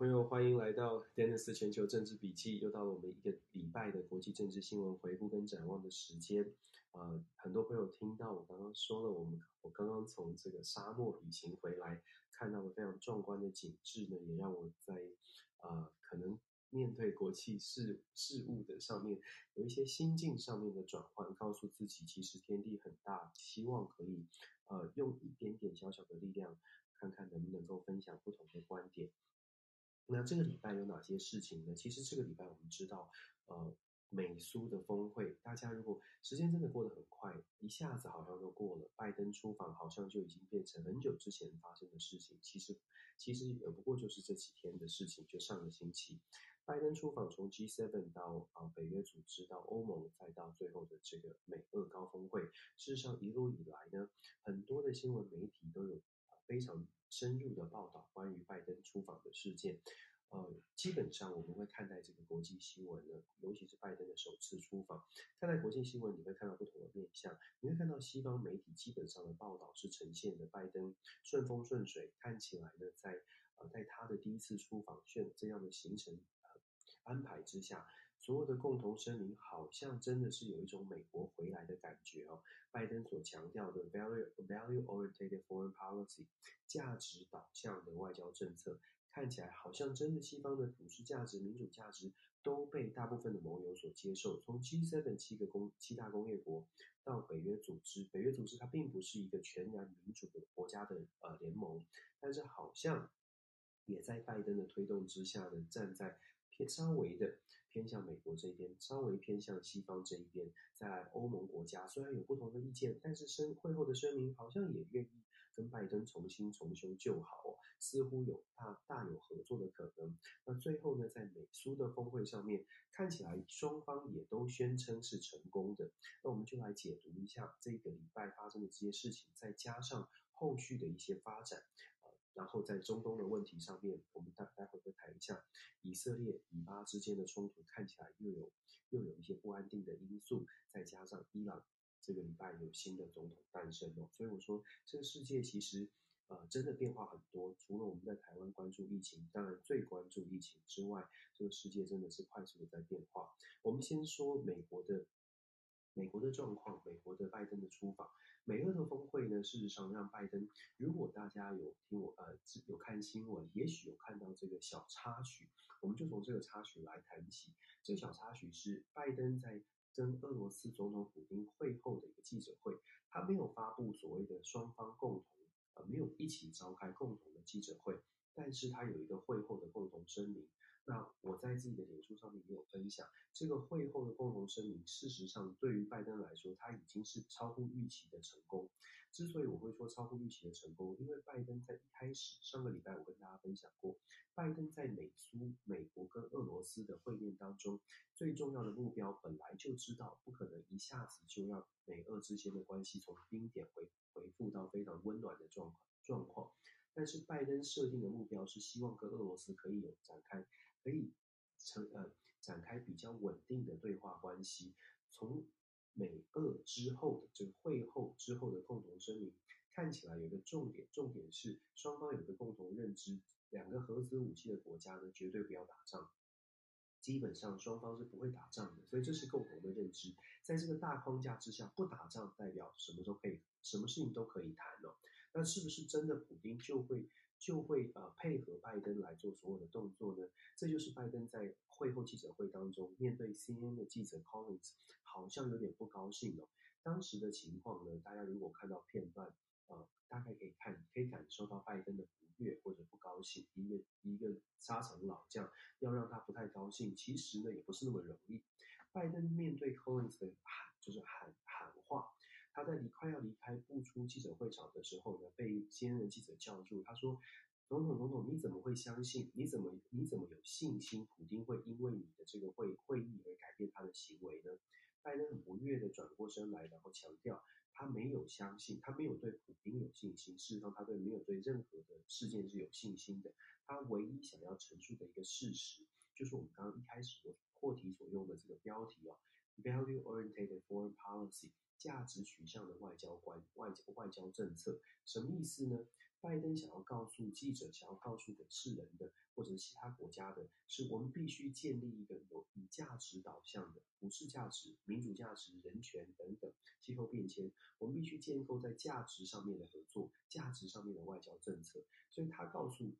朋友，欢迎来到 Dennis 全球政治笔记。又到了我们一个礼拜的国际政治新闻回顾跟展望的时间。呃，很多朋友听到我刚刚说了，我们我刚刚从这个沙漠旅行回来，看到了非常壮观的景致呢，也让我在呃可能面对国际事事务的上面有一些心境上面的转换，告诉自己其实天地很大，希望可以呃用一点点小小的力量，看看能不能够分享不同的观点。那这个礼拜有哪些事情呢？其实这个礼拜我们知道，呃，美苏的峰会，大家如果时间真的过得很快，一下子好像都过了。拜登出访好像就已经变成很久之前发生的事情。其实，其实也不过就是这几天的事情。就上个星期，拜登出访从 G7 到啊、北约组织到欧盟，再到最后的这个美俄高峰会。事实上一路以来呢，很多的新闻媒体都有非常深入的报道关于拜登出访的事件，呃，基本上我们会看待这个国际新闻呢，尤其是拜登的首次出访，看待国际新闻，你会看到不同的面向，你会看到西方媒体基本上的报道是呈现的拜登顺风顺水，看起来呢，在呃在他的第一次出访选这样的行程安排之下。所有的共同声明好像真的是有一种美国回来的感觉哦。拜登所强调的 value value oriented foreign policy 价值导向的外交政策，看起来好像真的西方的普世价值、民主价值都被大部分的盟友所接受。从 G7 七个工七大工业国到北约组织，北约组织它并不是一个全然民主的国家的呃联盟，但是好像也在拜登的推动之下呢，站在偏稍微的。偏向美国这边，稍微偏向西方这一边，在欧盟国家虽然有不同的意见，但是声会后的声明好像也愿意跟拜登重新重修旧好，似乎有大大有合作的可能。那最后呢，在美苏的峰会上面，看起来双方也都宣称是成功的。那我们就来解读一下这个礼拜发生的这些事情，再加上后续的一些发展。然后在中东的问题上面，我们待待会会谈一下以色列以巴之间的冲突，看起来又有又有一些不安定的因素，再加上伊朗这个礼拜有新的总统诞生哦，所以我说这个世界其实呃真的变化很多。除了我们在台湾关注疫情，当然最关注疫情之外，这个世界真的是快速的在变化。我们先说美国的美国的状况，美国的拜登的出访。美俄的峰会呢，事实上让拜登，如果大家有听我呃有看新闻，也许有看到这个小插曲，我们就从这个插曲来谈起。这个小插曲是拜登在跟俄罗斯总统普京会后的一个记者会，他没有发布所谓的双方共同呃没有一起召开共同的记者会，但是他有一个会后的共同声明。那我在自己的脸书上面也有分享，这个会后的共同声明，事实上对于拜登来说，他已经是超乎预期的成功。之所以我会说超乎预期的成功，因为拜登在一开始上个礼拜我跟大家分享过，拜登在美苏、美国跟俄罗斯的会面当中，最重要的目标本来就知道不可能一下子就让美俄之间的关系从冰点回回复到非常温暖的状况状况，但是拜登设定的目标是希望跟俄罗斯可以有展开。可以成呃展开比较稳定的对话关系。从美俄之后的这个会后之后的共同声明看起来有一个重点，重点是双方有一个共同认知，两个核子武器的国家呢绝对不要打仗，基本上双方是不会打仗的，所以这是共同的认知。在这个大框架之下，不打仗代表什么都可以，什么事情都可以谈哦。那是不是真的普丁就会？就会呃配合拜登来做所有的动作呢？这就是拜登在会后记者会当中面对 CNN 的记者 Collins，好像有点不高兴哦。当时的情况呢，大家如果看到片段，呃，大概可以看可以感受到拜登的不悦或者不高兴。一个一个沙场老将要让他不太高兴，其实呢也不是那么容易。拜登面对 Collins 的喊就是喊喊话，他在离快要离开步出记者会场的时候呢，被兼任记者叫住，他说。总统，总统，你怎么会相信？你怎么你怎么有信心？普丁会因为你的这个会会议而改变他的行为呢？拜登很不悦地转过身来，然后强调他没有相信，他没有对普丁有信心。事实上，他对没有对任何的事件是有信心的。他唯一想要陈述的一个事实，就是我们刚刚一开始我破题所用的这个标题哦，Value-oriented foreign policy，价值取向的外交观、外交外交政策，什么意思呢？拜登想要告诉记者，想要告诉给世人的，或者是其他国家的，是我们必须建立一个有以价值导向的普世价值、民主价值、人权等等。气候变迁，我们必须建构在价值上面的合作，价值上面的外交政策。所以他告诉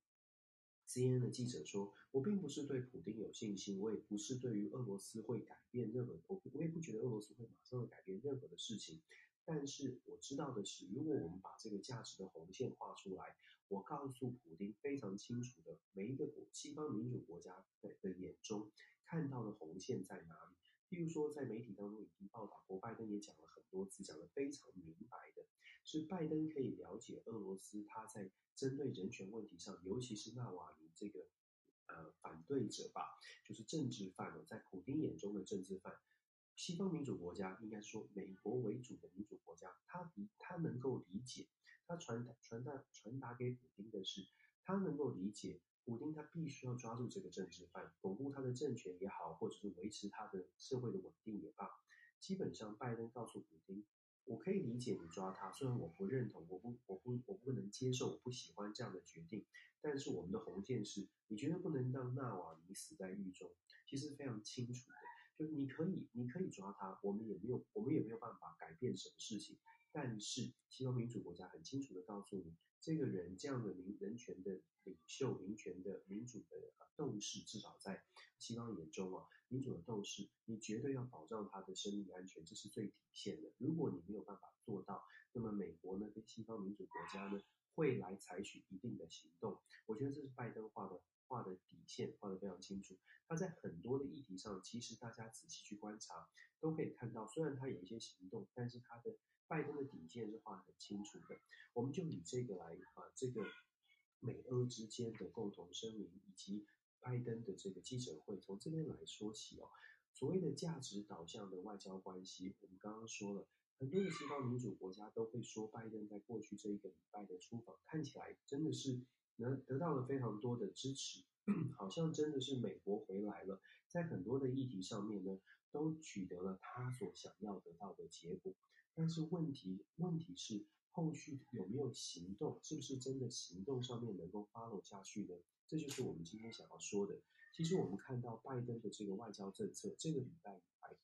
CNN 的记者说：“我并不是对普京有信心，我也不是对于俄罗斯会改变任何，我我也不觉得俄罗斯会马上改变任何的事情。”但是我知道的是，如果我们把这个价值的红线画出来，我告诉普京非常清楚的，每一个国西方民主国家的眼中看到的红线在哪里。例如说，在媒体当中已经报道过，拜登也讲了很多次，讲得非常明白的，是拜登可以了解俄罗斯他在针对人权问题上，尤其是纳瓦尼这个呃反对者吧，就是政治犯了，在普丁眼中的政治犯。西方民主国家应该说美国为主的民主国家，他比他能够理解，他传达传达传达给普丁的是，他能够理解普丁，他必须要抓住这个政治犯，巩固他的政权也好，或者是维持他的社会的稳定也罢。基本上，拜登告诉普丁，我可以理解你抓他，虽然我不认同，我不我不我不能接受，我不喜欢这样的决定，但是我们的红线是，你绝对不能让纳瓦尼死在狱中，其实非常清楚的。就是你可以，你可以抓他，我们也没有，我们也没有办法改变什么事情。但是，西方民主国家很清楚的告诉你，这个人这样的民人权的领袖、民权的民主的斗士，至少在西方眼中啊，民主的斗士，你绝对要保障他的生命安全，这是最底线的。如果你没有办法做到，那么美国呢，跟西方民主国家呢，会来采取一定的行动。我觉得这是拜登画的。画的底线画的非常清楚，他在很多的议题上，其实大家仔细去观察，都可以看到，虽然他有一些行动，但是他的拜登的底线是画得很清楚的。我们就以这个来啊，这个美俄之间的共同声明，以及拜登的这个记者会，从这边来说起哦。所谓的价值导向的外交关系，我们刚刚说了，很多的西方民主国家都会说，拜登在过去这一个礼拜的出访，看起来真的是。得得到了非常多的支持，好像真的是美国回来了，在很多的议题上面呢，都取得了他所想要得到的结果。但是问题问题是后续有没有行动，是不是真的行动上面能够 follow 下去呢？这就是我们今天想要说的。其实我们看到拜登的这个外交政策，这个礼拜以来，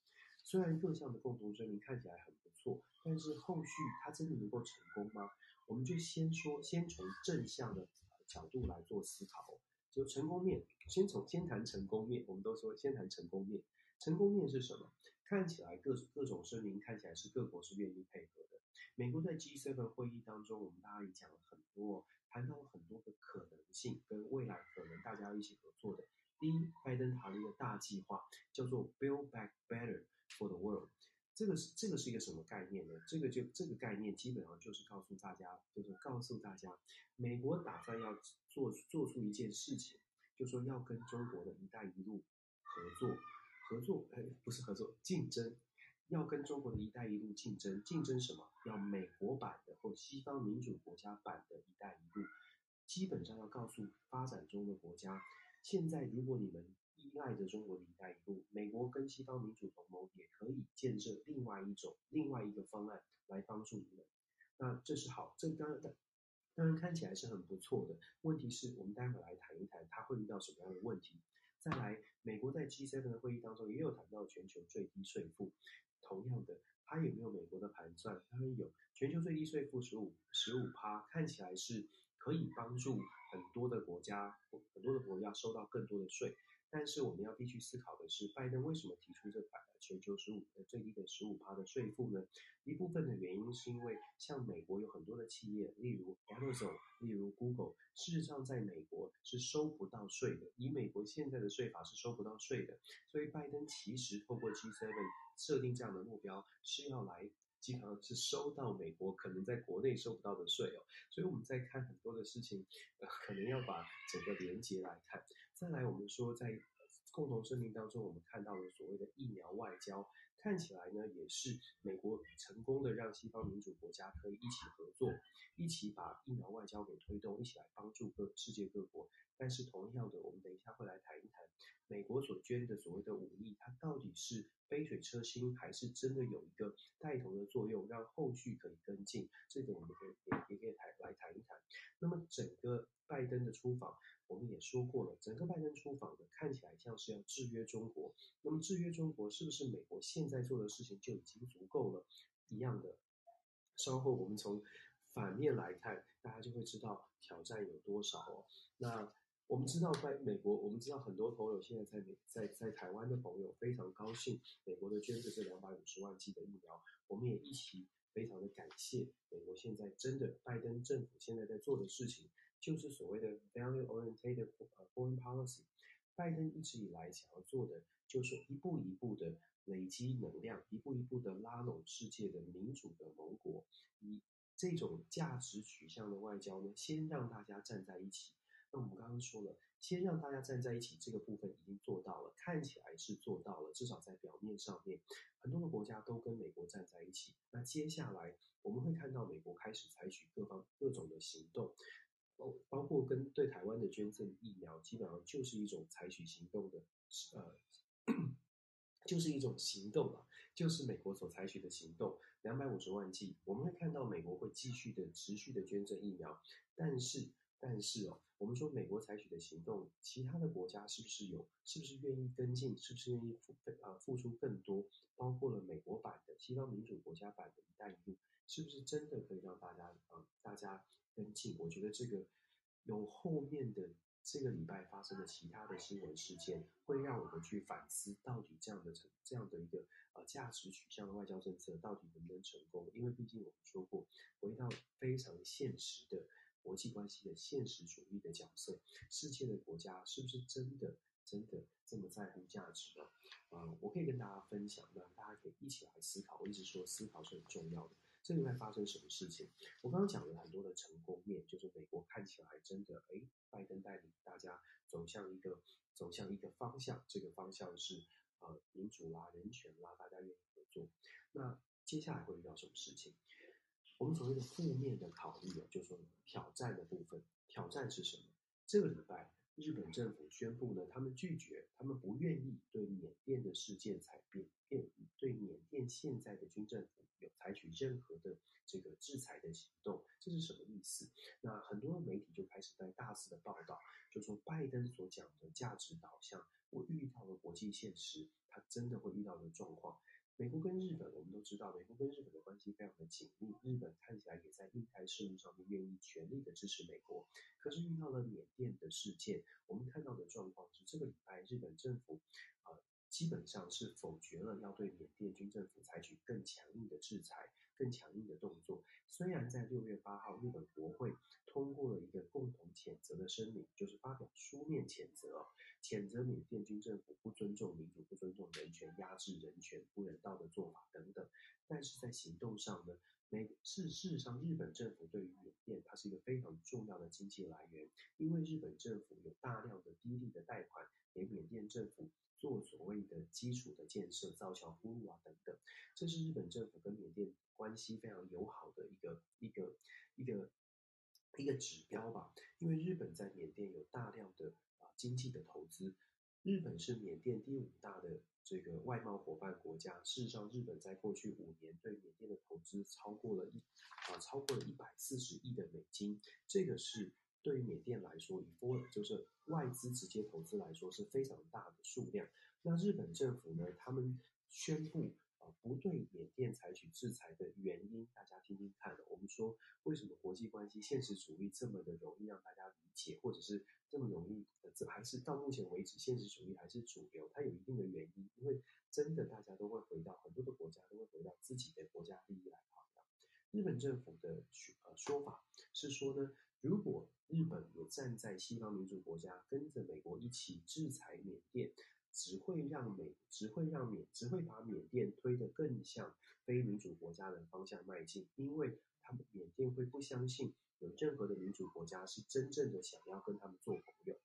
虽然各项的共同声明看起来很不错，但是后续他真的能够成功吗？我们就先说，先从正向的。角度来做思考，就成功面，先从先谈成功面。我们都说先谈成功面，成功面是什么？看起来各各种声明看起来是各国是愿意配合的。美国在 G7 会议当中，我们大家也讲了很多，谈到了很多的可能性跟未来可能大家一起合作的。第一，拜登谈了一个大计划，叫做 Build Back Better for the World。这个是这个是一个什么概念呢？这个就这个概念基本上就是告诉大家，就是告诉大家，美国打算要做做出一件事情，就说要跟中国的一带一路合作，合作，哎，不是合作，竞争，要跟中国的一带一路竞争，竞争什么？要美国版的或西方民主国家版的一带一路，基本上要告诉发展中的国家，现在如果你们。依赖着中国的一带一路，美国跟西方民主同盟也可以建设另外一种、另外一个方案来帮助你们。那这是好，这当然当然看起来是很不错的。问题是我们待会来谈一谈，它会遇到什么样的问题。再来，美国在 G7 的会议当中也有谈到全球最低税负，同样的，它有没有美国的盘算？当然有，全球最低税负十五十五趴，看起来是可以帮助很多的国家，很多的国家收到更多的税。但是我们要必须思考的是，拜登为什么提出这百全球十五的最低的十五趴的税负呢？一部分的原因是因为像美国有很多的企业，例如 Amazon，例如 Google，事实上在美国是收不到税的。以美国现在的税法是收不到税的，所以拜登其实透过 G7 设定这样的目标，是要来基本上是收到美国可能在国内收不到的税哦。所以我们在看很多的事情，呃，可能要把整个连结来看。再来，我们说在。共同声明当中，我们看到了所谓的疫苗外交，看起来呢也是美国成功的让西方民主国家可以一起合作，一起把疫苗外交给推动，一起来帮助各世界各国。但是同样的，我们等一下会来谈一谈美国所捐的所谓的五亿，它到底是杯水车薪，还是真的有一个带头的作用，让后续可以跟进？这个我们可以也也可以谈来谈一谈。那么整个拜登的出访。我们也说过了，整个拜登出访呢，看起来像是要制约中国。那么制约中国，是不是美国现在做的事情就已经足够了？一样的，稍后我们从反面来看，大家就会知道挑战有多少哦。那我们知道在美国，我们知道很多朋友现在在美在在台湾的朋友非常高兴，美国的捐赠这两百五十万剂的疫苗，我们也一起非常的感谢美国现在真的拜登政府现在在做的事情。就是所谓的 value-oriented foreign policy，拜登一直以来想要做的，就是一步一步的累积能量，一步一步的拉拢世界的民主的盟国，以这种价值取向的外交呢，先让大家站在一起。那我们刚刚说了，先让大家站在一起这个部分已经做到了，看起来是做到了，至少在表面上面，很多的国家都跟美国站在一起。那接下来我们会看到美国开始采取各方各种的行动。包包括跟对台湾的捐赠疫苗，基本上就是一种采取行动的，呃，就是一种行动啊，就是美国所采取的行动。两百五十万剂，我们会看到美国会继续的持续的捐赠疫苗，但是但是哦，我们说美国采取的行动，其他的国家是不是有，是不是愿意跟进，是不是愿意付啊付出更多？包括了美国版的西方民主国家版的一带一路，是不是真的可以让大家啊大家？跟进，我觉得这个有后面的这个礼拜发生的其他的新闻事件，会让我们去反思，到底这样的成这样的一个呃价值取向的外交政策到底能不能成功？因为毕竟我们说过，回到非常现实的国际关系的现实主义的角色，世界的国家是不是真的真的这么在乎价值呢？啊、我可以跟大家分享，那大家可以一起来思考。我一直说思考是很重要的。这里面发生什么事情？我刚刚讲了很多的成功面，就是美国看起来真的，哎，拜登带领大家走向一个走向一个方向，这个方向是呃民主啦、人权啦，大家愿意合作。那接下来会遇到什么事情？我们所谓的负面的考虑啊，就是说挑战的部分，挑战是什么？这个礼拜日本政府宣布呢，他们拒绝，他们不愿意对缅甸的事件采变变，对缅甸现在的军政府。有采取任何的这个制裁的行动，这是什么意思？那很多媒体就开始在大肆的报道，就说拜登所讲的价值导向，我遇到了国际现实，他真的会遇到的状况。美国跟日本，我们都知道，美国跟日本的关系非常的紧密，日本看起来也在印太事务上面愿意全力的支持美国。可是遇到了缅甸的事件，我们看到的状况是，这个礼拜日本政府。呃基本上是否决了要对缅甸军政府采取更强硬的制裁、更强硬的动作。虽然在六月八号，日本国会通过了一个共同谴责的声明，就是发表书面谴责，谴责缅甸军政府不尊重民主、不尊重人权、压制人权、不人道的做法等等。但是在行动上呢，美事事实上，日本政府对于缅甸它是一个非常重要的经济来源，因为日本政府有大量的低利的贷款给缅甸政府。做所谓的基础的建设、造桥铺路啊等等，这是日本政府跟缅甸关系非常友好的一个一个一个一个指标吧。因为日本在缅甸有大量的啊经济的投资，日本是缅甸第五大的这个外贸伙伴国家。事实上，日本在过去五年对缅甸的投资超过了一啊超过了一百四十亿的美金，这个是。对于缅甸来说，以 foreign 就是外资直接投资来说是非常大的数量。那日本政府呢，他们宣布啊、不对缅甸采取制裁的原因，大家听听看。我们说为什么国际关系现实主义这么的容易让大家理解，或者是这么容易，这还是到目前为止现实主义还是主流？它有一定的原因，因为真的大家都会回到很多的国家都会回到自己的国家利益来考量。日本政府的呃说法是说呢，如果日本也站在西方民主国家，跟着美国一起制裁缅甸。只会让美，只会让缅，只会把缅甸推得更向非民主国家的方向迈进，因为他们缅甸会不相信有任何的民主国家是真正的想要跟他们做朋友。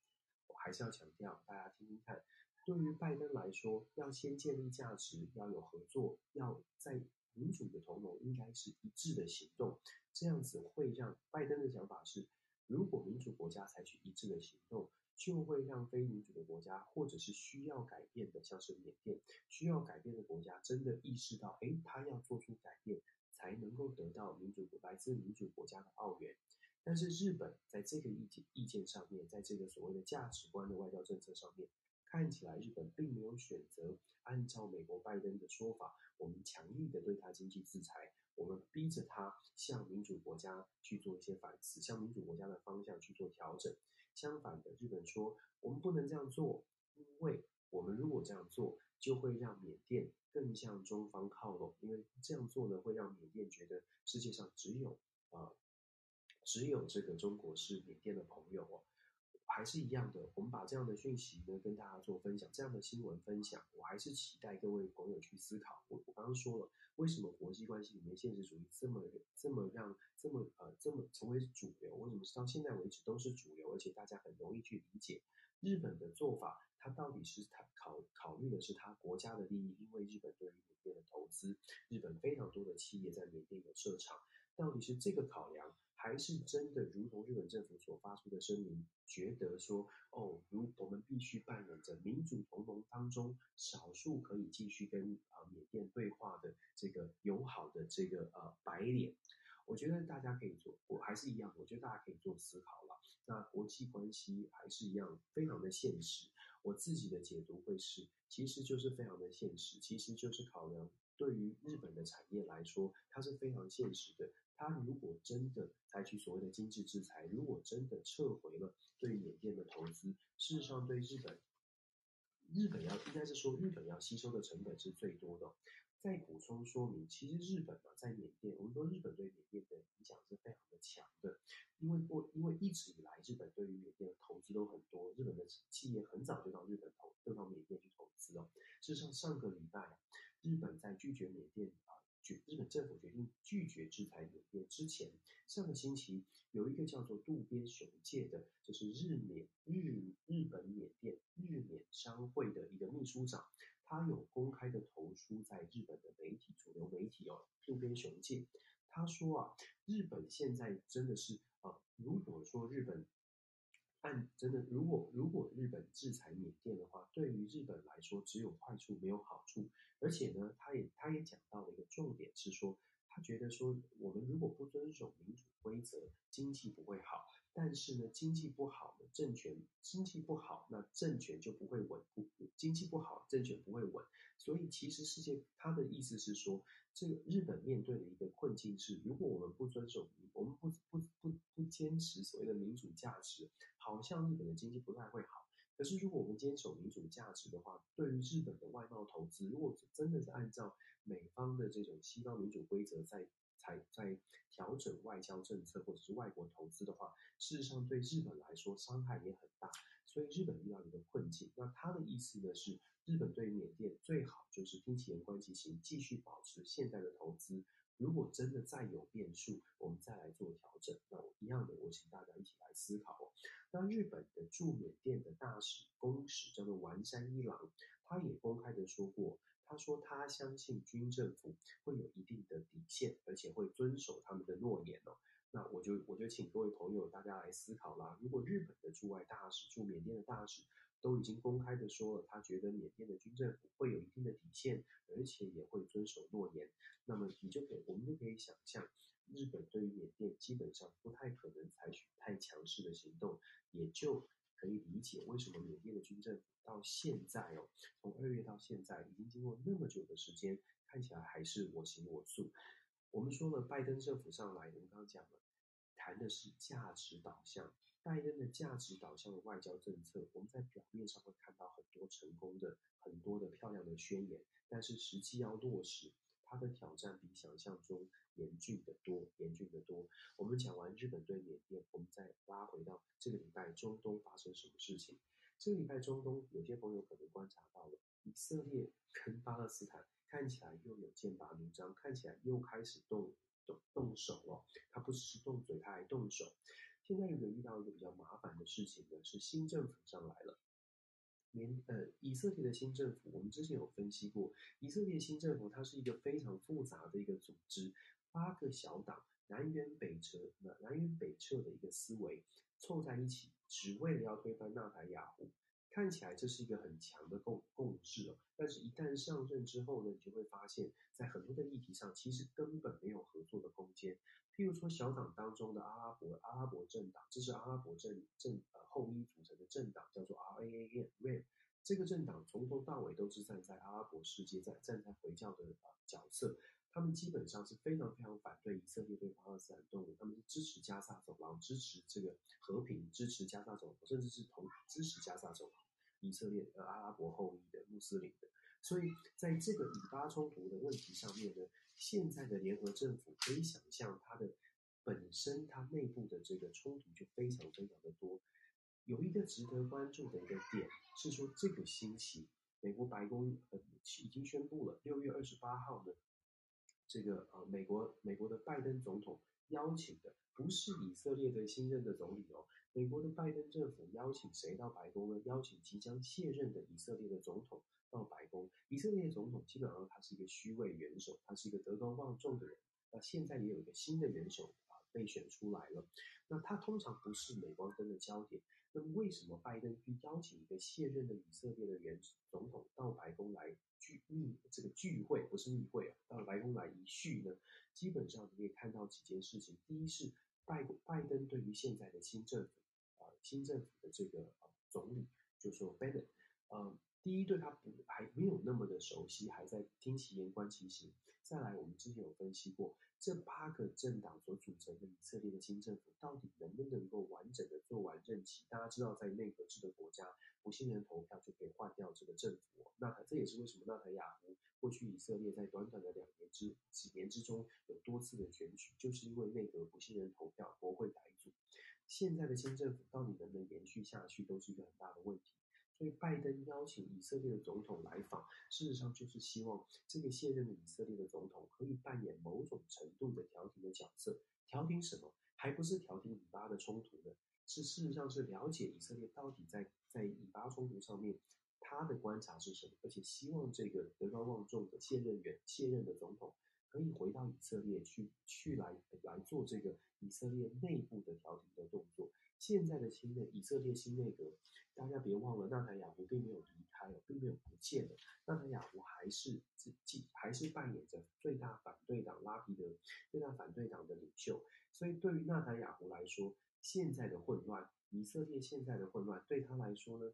我还是要强调，大家听听看，对于拜登来说，要先建立价值，要有合作，要在民主的同盟应该是一致的行动，这样子会让拜登的想法是，如果民主国家采取一致的行动。就会让非民主的国家，或者是需要改变的，像是缅甸需要改变的国家，真的意识到，哎，他要做出改变，才能够得到民主来自民主国家的奥援。但是日本在这个意见意见上面，在这个所谓的价值观的外交政策上面，看起来日本并没有选择按照美国拜登的说法，我们强力的对他经济制裁，我们逼着他向民主国家去做一些反思，向民主国家的方向去做调整。相反的，日本说我们不能这样做，因为我们如果这样做，就会让缅甸更向中方靠拢。因为这样做呢，会让缅甸觉得世界上只有啊、只有这个中国是缅甸的朋友哦。还是一样的，我们把这样的讯息呢跟大家做分享，这样的新闻分享，我还是期待各位朋友去思考。我我刚刚说了，为什么国际关系里面现实主义这么这么让这么呃这么成为主流？为什么到现在为止都是主流，而且大家很容易去理解？日本的做法，它到底是它考考虑的是它国家的利益？因为日本对于缅甸的投资，日本非常多的企业在缅甸有设厂，到底是这个考量？还是真的如同日本政府所发出的声明，觉得说，哦，如我们必须扮演着民主同盟当中少数可以继续跟啊缅甸对话的这个友好的这个呃白脸，我觉得大家可以做，我还是一样，我觉得大家可以做思考了。那国际关系还是一样非常的现实，我自己的解读会是，其实就是非常的现实，其实就是考量对于日本的产业来说，它是非常现实的。它如果真的采取所谓的经济制裁，如果真的撤回了对缅甸的投资，事实上对日本，日本要应该是说日本要吸收的成本是最多的。再补充说明，其实日本呢在缅甸，我们说日本对缅甸的影响是非常的强的，因为过因为一直以来日本对于缅甸的投资都很多，日本的企业很早就到日本投，就到缅甸去投资了。事实上上个礼拜，日本在拒绝缅甸啊。决日本政府决定拒绝制裁缅甸之前，上个星期有一个叫做渡边雄介的，就是日缅日日本缅甸日缅商会的一个秘书长，他有公开的投书在日本的媒体主流媒体哦，渡边雄介他说啊，日本现在真的是啊，如果说日本。按真的，如果如果日本制裁缅甸的话，对于日本来说只有坏处没有好处。而且呢，他也他也讲到了一个重点是说，他觉得说我们如果不遵守民主规则，经济不会好。但是呢，经济不好呢，政权经济不好，那政权就不会稳固。经济不好，政权不会稳。所以其实世界他的意思是说，这个日本面对的一个困境是，如果我们不遵守，我们不不不不坚持所谓的民主价值，好像日本的经济不太会好。可是如果我们坚守民主价值的话，对于日本的外贸投资，如果真的是按照美方的这种西方民主规则在才在调整外交政策或者是外国投资的话，事实上对日本来说伤害也很大。所以日本遇到一个困境，那他的意思呢是，日本对缅甸最好就是听其言观其行，继续保持现在的投资。如果真的再有变数，我们再来做调整。那我一样的，我请大家一起来思考。那日本的驻缅甸的大使公使叫做丸山一郎，他也公开的说过，他说他相信军政府会有一定的底线，而且会遵守他们的诺言哦。那我就我就请各位朋友大家来思考啦。如果日本的驻外大使、驻缅甸的大使都已经公开的说了，他觉得缅甸的军政府会有一定的底线，而且也会遵守诺言，那么你就可以，我们就可以想象，日本对于缅甸基本上不太可能采取太强势的行动，也就可以理解为什么缅甸的军政府到现在哦，从二月到现在已经经过那么久的时间，看起来还是我行我素。我们说了，拜登政府上来，我们刚刚讲了，谈的是价值导向。拜登的价值导向的外交政策，我们在表面上会看到很多成功的、很多的漂亮的宣言，但是实际要落实，它的挑战比想象中严峻得多，严峻得多。我们讲完日本对缅甸，我们再拉回到这个礼拜中东发生什么事情？这个礼拜中东，有些朋友可能观察到了，以色列跟巴勒斯坦看起来又有剑拔弩张，看起来又开始动动手了。他不只是动嘴，他还动手。现在有没有遇到一个比较麻烦的事情呢？是新政府上来了，连呃以色列的新政府，我们之前有分析过，以色列新政府它是一个非常复杂的一个组织，八个小党南辕北辙，南辕北辙的一个思维凑在一起，只为了要推翻纳坦雅胡。看起来这是一个很强的共共识哦，但是，一旦上任之后呢，你就会发现，在很多的议题上，其实根本没有合作的空间。譬如说，小党当中的阿拉伯阿拉伯政党，这是阿拉伯政政呃后裔组成的政党，叫做 RAAM，这个政党从头到尾都是站在阿拉伯世界，在站在回教的呃角色。他们基本上是非常非常反对以色列对巴勒斯坦动武，他们是支持加萨走廊，支持这个和平，支持加萨走廊，甚至是同支持加萨走廊。以色列呃阿拉伯后裔的穆斯林的，所以在这个以巴冲突的问题上面呢，现在的联合政府可以想象它的本身它内部的这个冲突就非常非常的多。有一个值得关注的一个点是说，这个星期美国白宫呃已经宣布了，六月二十八号呢。这个呃，美国美国的拜登总统邀请的不是以色列的新任的总理哦，美国的拜登政府邀请谁到白宫呢？邀请即将卸任的以色列的总统到白宫。以色列总统基本上他是一个虚位元首，他是一个德高望重的人。那现在也有一个新的元首啊被选出来了，那他通常不是镁光灯的焦点。那么为什么拜登去邀请一个卸任的以色列的原总统到白宫来？聚密这个聚会不是密会啊，到白宫来一叙呢，基本上你可以看到几件事情。第一是拜拜登对于现在的新政府啊、新政府的这个、呃、总理，就说拜登，嗯，第一对他不还没有那么的熟悉，还在听其言观其行。再来，我们之前有分析过，这八个政党所组成的以色列的新政府，到底能不能够完整的做完任期？大家知道，在内阁制的国家，不信任投票就可以换掉这个政府。那这也是为什么纳塔雅胡过去以色列在短短的两年之几年之中有多次的选举，就是因为内阁不信任投票，国会改组。现在的新政府到底能不能延续下去，都是一个很大的问题。所以拜登邀请以色列的总统来访，事实上就是希望这个现任的以色列的总统可以扮演某种程度的调停的角色。调停什么？还不是调停以巴的冲突呢？是事实上是了解以色列到底在在以巴冲突上面。他的观察是什么？而且希望这个德高望重的现任元卸任的总统可以回到以色列去，去来来做这个以色列内部的调停的动作。现在的新的以色列新内阁，大家别忘了，纳坦雅胡并没有离开，并没有不见了。纳坦雅胡还是自己还是扮演着最大反对党拉皮德最大反对党的领袖。所以对于纳坦雅胡来说，现在的混乱，以色列现在的混乱，对他来说呢？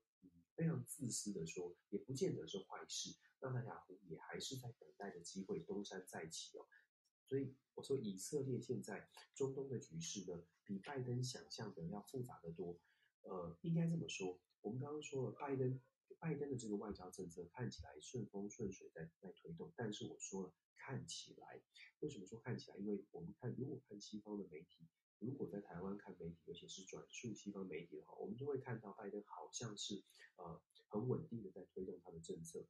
非常自私的说，也不见得是坏事。纳坦雅胡也还是在等待着机会东山再起哦。所以我说，以色列现在中东的局势呢，比拜登想象的要复杂得多。呃，应该这么说，我们刚刚说了，拜登拜登的这个外交政策看起来顺风顺水在在推动，但是我说了，看起来，为什么说看起来？因为我们看，如果看西方的媒体。如果在台湾看媒体，尤其是转述西方媒体的话，我们就会看到拜登好像是呃很稳定的在推动他的政策。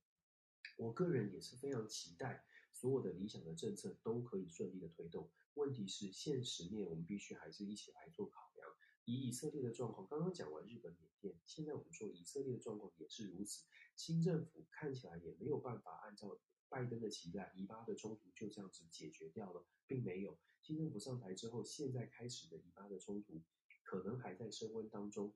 我个人也是非常期待所有的理想的政策都可以顺利的推动。问题是现实面，我们必须还是一起来做考量。以以色列的状况，刚刚讲完日本、缅甸，现在我们说以色列的状况也是如此。新政府看起来也没有办法按照拜登的期待，以巴的冲突就这样子解决掉了，并没有。新政府上台之后，现在开始的以巴的冲突可能还在升温当中。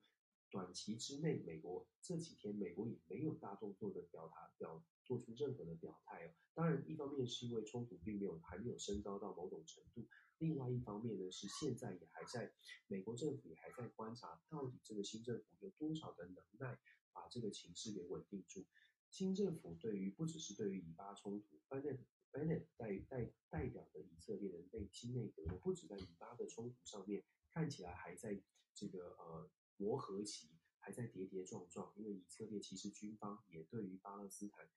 短期之内，美国这几天美国也没有大动作的表达表做出任何的表态哦。当然，一方面是因为冲突并没有还没有升高到某种程度，另外一方面呢，是现在也还在美国政府也还在观察，到底这个新政府有多少的能耐把这个情势给稳定住。新政府对于不只是对于以巴冲突，Bennett Bennett 代代代表的以色列的内新内阁，不止在以巴的冲突上面看起来还在这个呃磨合期，还在跌跌撞撞，因为以色列其实军方也对于巴勒斯坦。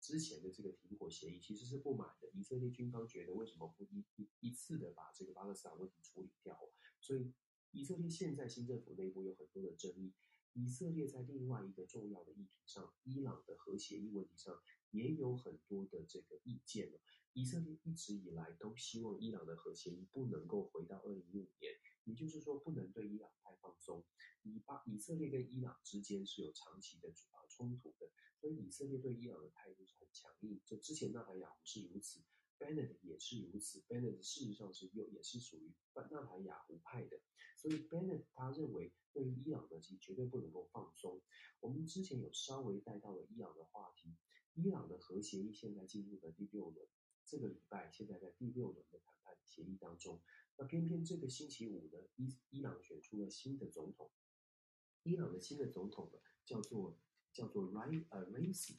之前的这个停火协议其实是不满的，以色列军方觉得为什么不一一一次的把这个巴勒斯坦问题处理掉？所以以色列现在新政府内部有很多的争议。以色列在另外一个重要的议题上，伊朗的核协议问题上也有很多的这个意见。以色列一直以来都希望伊朗的核协议不能够回到二零一五年，也就是说不能对伊朗太放松。以巴以色列跟伊朗之间是有长期的主要冲突的。所以以色列对伊朗的态度是很强硬，就之前纳坦雅胡是如此，Bennett 也是如此，Bennett 事实上是又也是属于纳坦雅胡派的，所以 Bennett 他认为对于伊朗的其实绝对不能够放松。我们之前有稍微带到了伊朗的话题，伊朗的核协议现在进入了第六轮，这个礼拜现在在第六轮的谈判协议当中，那偏偏这个星期五呢，伊伊朗选出了新的总统，伊朗的新的总统呢叫做。叫做 Rai 呃 Raisi，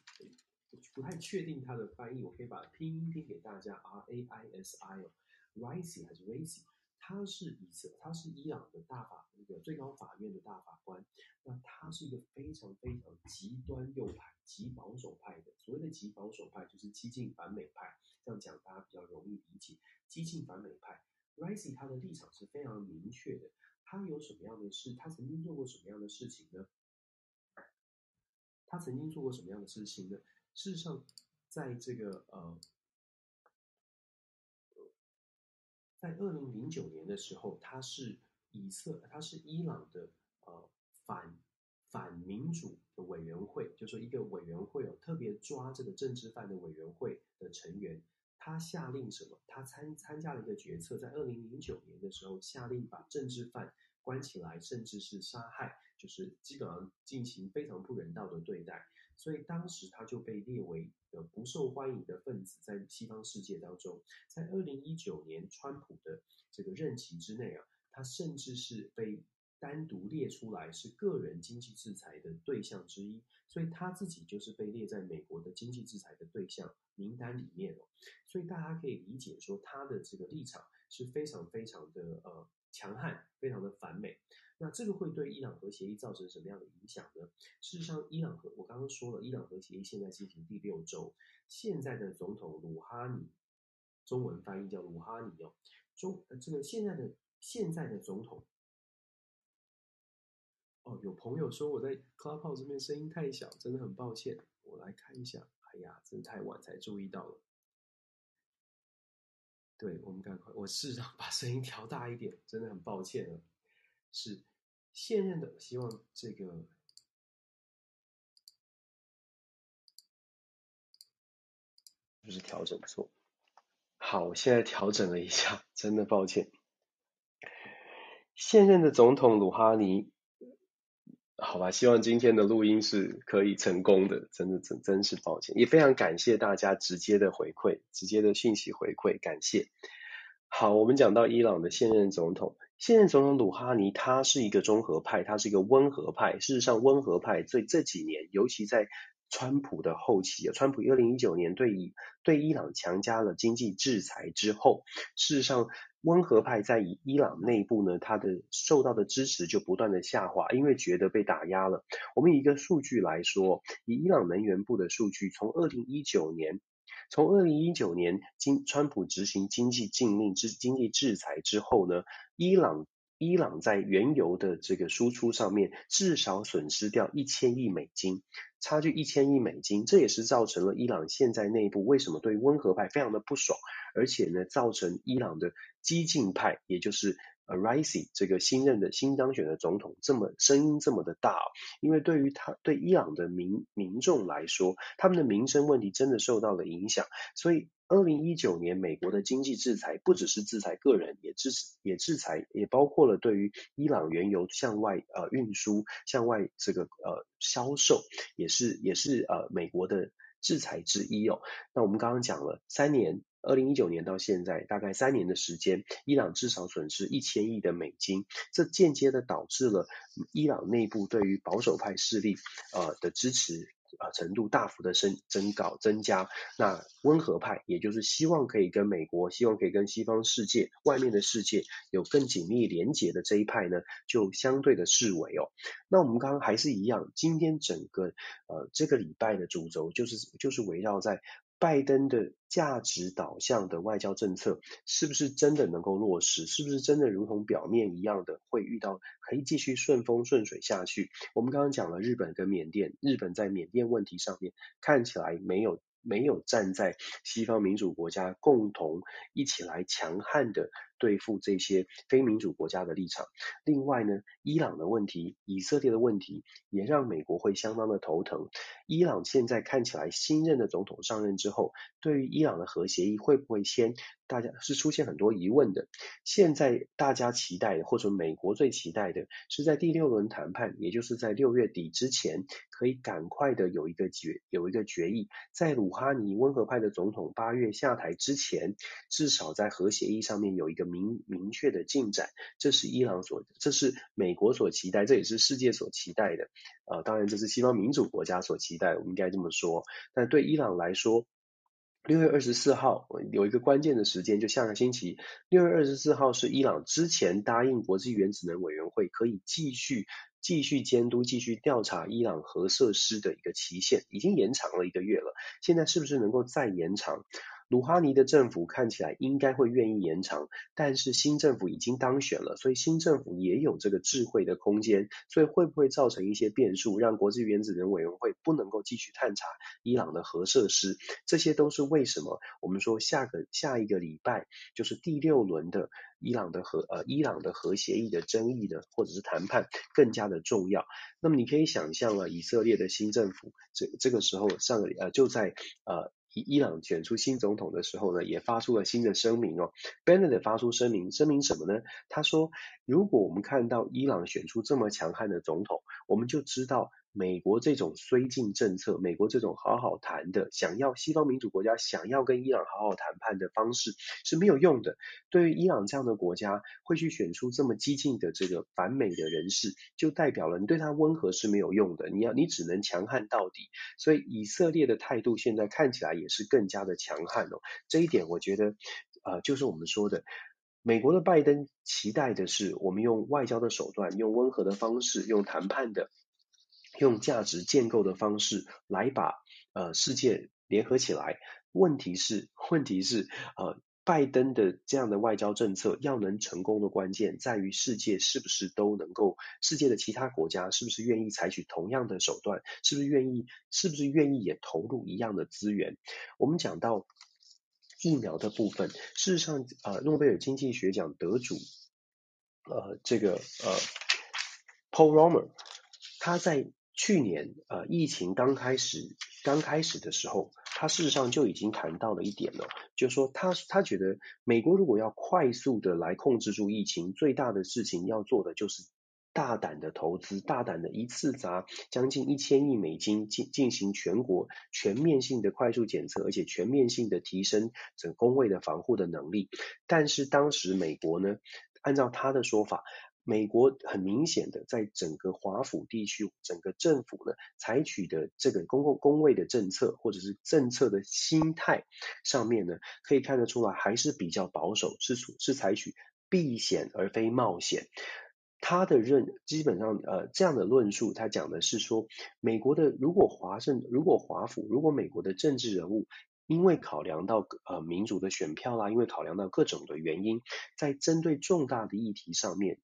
我不太确定它的翻译，我可以把拼音拼给大家 R A I S I 哦，Raisi 还是 Raisi，他是以色，他是伊朗的大法那个最高法院的大法官，那他是一个非常非常极端右派、极保守派的。所谓的极保守派就是激进反美派，这样讲大家比较容易理解。激进反美派 rise 他的立场是非常明确的。他有什么样的事？他曾经做过什么样的事情呢？他曾经做过什么样的事情呢？事实上，在这个呃，在二零零九年的时候，他是以色，他是伊朗的呃反反民主的委员会，就说一个委员会哦，特别抓这个政治犯的委员会的成员。他下令什么？他参参加了一个决策，在二零零九年的时候，下令把政治犯关起来，甚至是杀害。就是基本上进行非常不人道的对待，所以当时他就被列为呃不受欢迎的分子，在西方世界当中，在二零一九年川普的这个任期之内啊，他甚至是被单独列出来是个人经济制裁的对象之一，所以他自己就是被列在美国的经济制裁的对象名单里面哦，所以大家可以理解说他的这个立场是非常非常的呃强悍，非常的反美。那这个会对伊朗核协议造成什么样的影响呢？事实上，伊朗核我刚刚说了，伊朗核协议现在进行第六周，现在的总统鲁哈尼，中文翻译叫鲁哈尼哦，中这个现在的现在的总统，哦，有朋友说我在 Clubhouse 这边声音太小，真的很抱歉，我来看一下，哎呀，真的太晚才注意到了，对，我们赶快，我试着把声音调大一点，真的很抱歉啊。是现任的，希望这个就是调整错。好，我现在调整了一下，真的抱歉。现任的总统鲁哈尼，好吧，希望今天的录音是可以成功的，真的真真是抱歉，也非常感谢大家直接的回馈，直接的讯息回馈，感谢。好，我们讲到伊朗的现任总统。现任总统鲁哈尼，他是一个中和派，他是一个温和派。事实上，温和派这这几年，尤其在川普的后期，川普二零一九年对以对伊朗强加了经济制裁之后，事实上，温和派在伊伊朗内部呢，他的受到的支持就不断的下滑，因为觉得被打压了。我们以一个数据来说，以伊朗能源部的数据，从二零一九年。从二零一九年，经川普执行经济禁令之经济制裁之后呢，伊朗伊朗在原油的这个输出上面至少损失掉一千亿美金，差距一千亿美金，这也是造成了伊朗现在内部为什么对温和派非常的不爽，而且呢，造成伊朗的激进派，也就是。呃，Raisi 这个新任的新当选的总统这么声音这么的大，因为对于他对伊朗的民民众来说，他们的民生问题真的受到了影响。所以，二零一九年美国的经济制裁不只是制裁个人，也制也制裁也包括了对于伊朗原油向外呃运输、向外这个呃销售，也是也是呃美国的制裁之一哦。那我们刚刚讲了三年。二零一九年到现在大概三年的时间，伊朗至少损失一千亿的美金，这间接的导致了伊朗内部对于保守派势力呃的支持。啊，程度大幅的升增高增加，那温和派，也就是希望可以跟美国，希望可以跟西方世界外面的世界有更紧密连结的这一派呢，就相对的示威哦。那我们刚刚还是一样，今天整个呃这个礼拜的主轴就是就是围绕在。拜登的价值导向的外交政策是不是真的能够落实？是不是真的如同表面一样的会遇到可以继续顺风顺水下去？我们刚刚讲了日本跟缅甸，日本在缅甸问题上面看起来没有没有站在西方民主国家共同一起来强悍的。对付这些非民主国家的立场。另外呢，伊朗的问题、以色列的问题，也让美国会相当的头疼。伊朗现在看起来新任的总统上任之后，对于伊朗的核协议会不会签？大家是出现很多疑问的。现在大家期待，或者美国最期待的，是在第六轮谈判，也就是在六月底之前，可以赶快的有一个决有一个决议，在鲁哈尼温和派的总统八月下台之前，至少在核协议上面有一个明明确的进展。这是伊朗所，这是美国所期待，这也是世界所期待的。呃，当然这是西方民主国家所期待，我们应该这么说。但对伊朗来说，六月二十四号有一个关键的时间，就下个星期。六月二十四号是伊朗之前答应国际原子能委员会可以继续继续监督、继续调查伊朗核设施的一个期限，已经延长了一个月了。现在是不是能够再延长？鲁哈尼的政府看起来应该会愿意延长，但是新政府已经当选了，所以新政府也有这个智慧的空间，所以会不会造成一些变数，让国际原子能委员会不能够继续探查伊朗的核设施？这些都是为什么我们说下个下一个礼拜就是第六轮的伊朗的核呃伊朗的核协议的争议的或者是谈判更加的重要。那么你可以想象了，以色列的新政府这这个时候上个呃就在呃。伊朗选出新总统的时候呢，也发出了新的声明哦。Bennett 发出声明，声明什么呢？他说，如果我们看到伊朗选出这么强悍的总统，我们就知道。美国这种绥靖政策，美国这种好好谈的，想要西方民主国家想要跟伊朗好好谈判的方式是没有用的。对于伊朗这样的国家，会去选出这么激进的这个反美的人士，就代表了你对他温和是没有用的。你要你只能强悍到底。所以以色列的态度现在看起来也是更加的强悍哦。这一点我觉得，呃，就是我们说的，美国的拜登期待的是我们用外交的手段，用温和的方式，用谈判的。用价值建构的方式来把呃世界联合起来。问题是，问题是呃，拜登的这样的外交政策要能成功的关键在于世界是不是都能够，世界的其他国家是不是愿意采取同样的手段，是不是愿意，是不是愿意也投入一样的资源？我们讲到疫苗的部分，事实上呃，诺贝尔经济学奖得主呃这个呃 Paul Romer 他在去年呃，疫情刚开始刚开始的时候，他事实上就已经谈到了一点了，就是说他他觉得美国如果要快速的来控制住疫情，最大的事情要做的就是大胆的投资，大胆的一次砸将近一千亿美金进进行全国全面性的快速检测，而且全面性的提升整个公卫的防护的能力。但是当时美国呢，按照他的说法。美国很明显的在整个华府地区，整个政府呢采取的这个公共公卫的政策，或者是政策的心态上面呢，可以看得出来还是比较保守，是是采取避险而非冒险。他的认基本上呃这样的论述，他讲的是说，美国的如果华盛，如果华府，如果美国的政治人物，因为考量到呃民主的选票啦，因为考量到各种的原因，在针对重大的议题上面。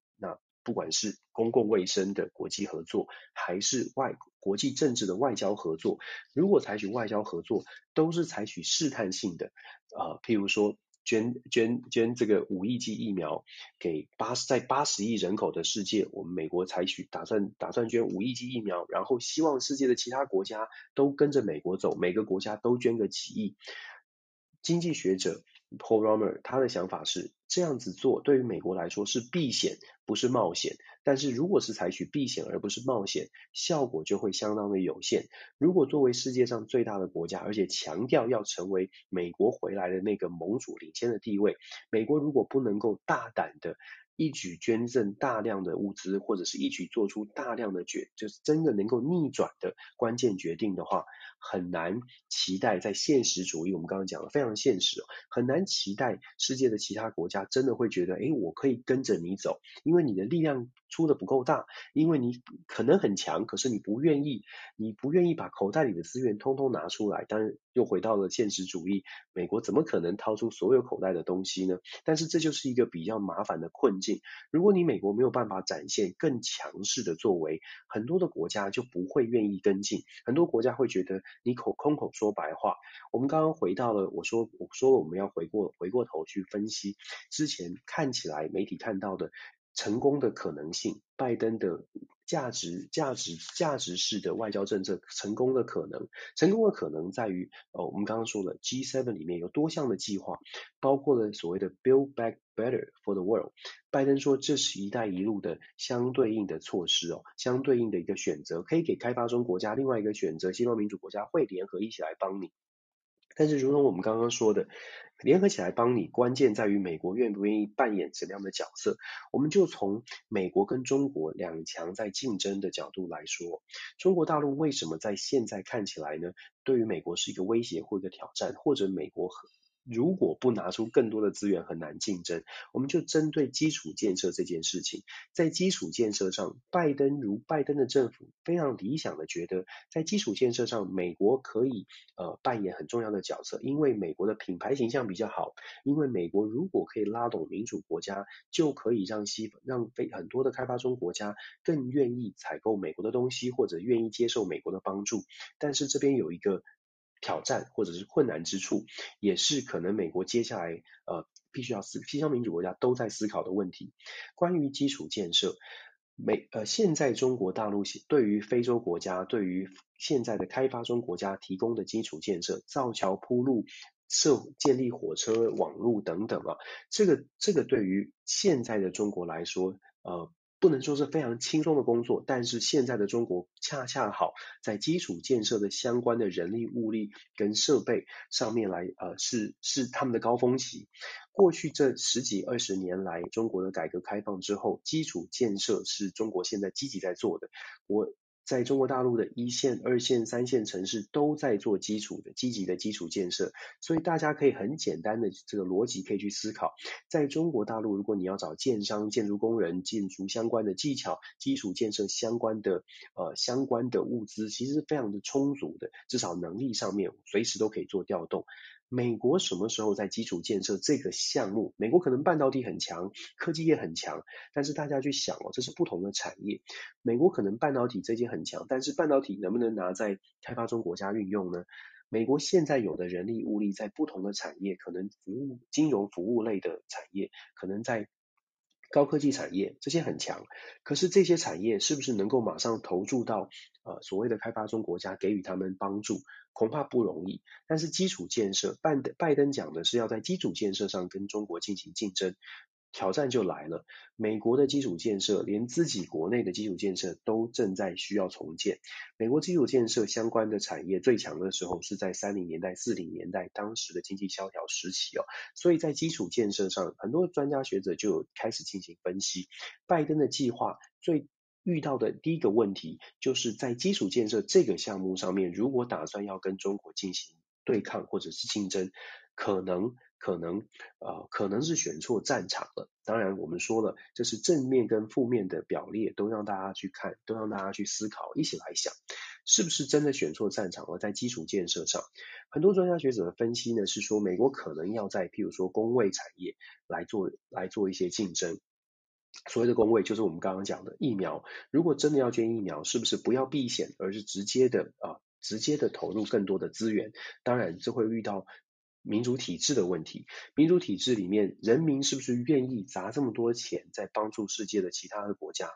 不管是公共卫生的国际合作，还是外国际政治的外交合作，如果采取外交合作，都是采取试探性的，呃，譬如说捐捐捐这个五亿剂疫苗给八十在八十亿人口的世界，我们美国采取打算打算捐五亿剂疫苗，然后希望世界的其他国家都跟着美国走，每个国家都捐个几亿。经济学者 Paul Romer 他的想法是这样子做，对于美国来说是避险，不是冒险。但是如果是采取避险而不是冒险，效果就会相当的有限。如果作为世界上最大的国家，而且强调要成为美国回来的那个盟主领先的地位，美国如果不能够大胆的一举捐赠大量的物资，或者是一举做出大量的决，就是真的能够逆转的关键决定的话，很难期待在现实主义，我们刚刚讲了非常现实，很难期待世界的其他国家真的会觉得，诶，我可以跟着你走，因为你的力量出的不够大，因为你可能很强，可是你不愿意，你不愿意把口袋里的资源通通拿出来。当然，又回到了现实主义，美国怎么可能掏出所有口袋的东西呢？但是这就是一个比较麻烦的困境。如果你美国没有办法展现更强势的作为，很多的国家就不会愿意跟进，很多国家会觉得。你口空口说白话，我们刚刚回到了，我说我说了，我们要回过回过头去分析之前看起来媒体看到的成功的可能性，拜登的价值价值价值式的外交政策成功的可能，成功的可能在于，哦，我们刚刚说了 G7 里面有多项的计划，包括了所谓的 Build Back Better for the World。拜登说这是一带一路的相对应的措施哦，相对应的一个选择，可以给开发中国家另外一个选择，西方民主国家会联合一起来帮你。但是，如同我们刚刚说的，联合起来帮你，关键在于美国愿不愿意扮演怎样的角色。我们就从美国跟中国两强在竞争的角度来说，中国大陆为什么在现在看起来呢？对于美国是一个威胁或一个挑战，或者美国和。如果不拿出更多的资源，很难竞争。我们就针对基础建设这件事情，在基础建设上，拜登如拜登的政府非常理想的觉得，在基础建设上，美国可以呃扮演很重要的角色，因为美国的品牌形象比较好，因为美国如果可以拉拢民主国家，就可以让西让非很多的开发中国家更愿意采购美国的东西，或者愿意接受美国的帮助。但是这边有一个。挑战或者是困难之处，也是可能美国接下来呃必须要思西方民主国家都在思考的问题。关于基础建设，美呃现在中国大陆对于非洲国家，对于现在的开发中国家提供的基础建设，造桥铺路、设建立火车网路等等啊，这个这个对于现在的中国来说，呃。不能说是非常轻松的工作，但是现在的中国恰恰好在基础建设的相关的人力物力跟设备上面来，呃，是是他们的高峰期。过去这十几二十年来，中国的改革开放之后，基础建设是中国现在积极在做的。我。在中国大陆的一线、二线、三线城市都在做基础的积极的基础建设，所以大家可以很简单的这个逻辑可以去思考，在中国大陆，如果你要找建商、建筑工人、建筑相关的技巧、基础建设相关的呃相关的物资，其实是非常的充足的，至少能力上面随时都可以做调动。美国什么时候在基础建设这个项目？美国可能半导体很强，科技业很强，但是大家去想哦，这是不同的产业。美国可能半导体这些很强，但是半导体能不能拿在开发中国家运用呢？美国现在有的人力物力在不同的产业，可能服务金融服务类的产业，可能在。高科技产业这些很强，可是这些产业是不是能够马上投注到呃所谓的开发中国家给予他们帮助？恐怕不容易。但是基础建设，拜登拜登讲的是要在基础建设上跟中国进行竞争。挑战就来了，美国的基础建设，连自己国内的基础建设都正在需要重建。美国基础建设相关的产业最强的时候是在三零年代、四零年代，当时的经济萧条时期哦。所以在基础建设上，很多专家学者就有开始进行分析。拜登的计划最遇到的第一个问题，就是在基础建设这个项目上面，如果打算要跟中国进行对抗或者是竞争，可能。可能呃可能是选错战场了。当然，我们说了，这是正面跟负面的表列，都让大家去看，都让大家去思考，一起来想，是不是真的选错战场了？在基础建设上，很多专家学者的分析呢，是说美国可能要在譬如说工位产业来做来做一些竞争。所谓的工位，就是我们刚刚讲的疫苗。如果真的要捐疫苗，是不是不要避险，而是直接的啊、直接的投入更多的资源？当然，这会遇到。民主体制的问题，民主体制里面，人民是不是愿意砸这么多钱在帮助世界的其他的国家？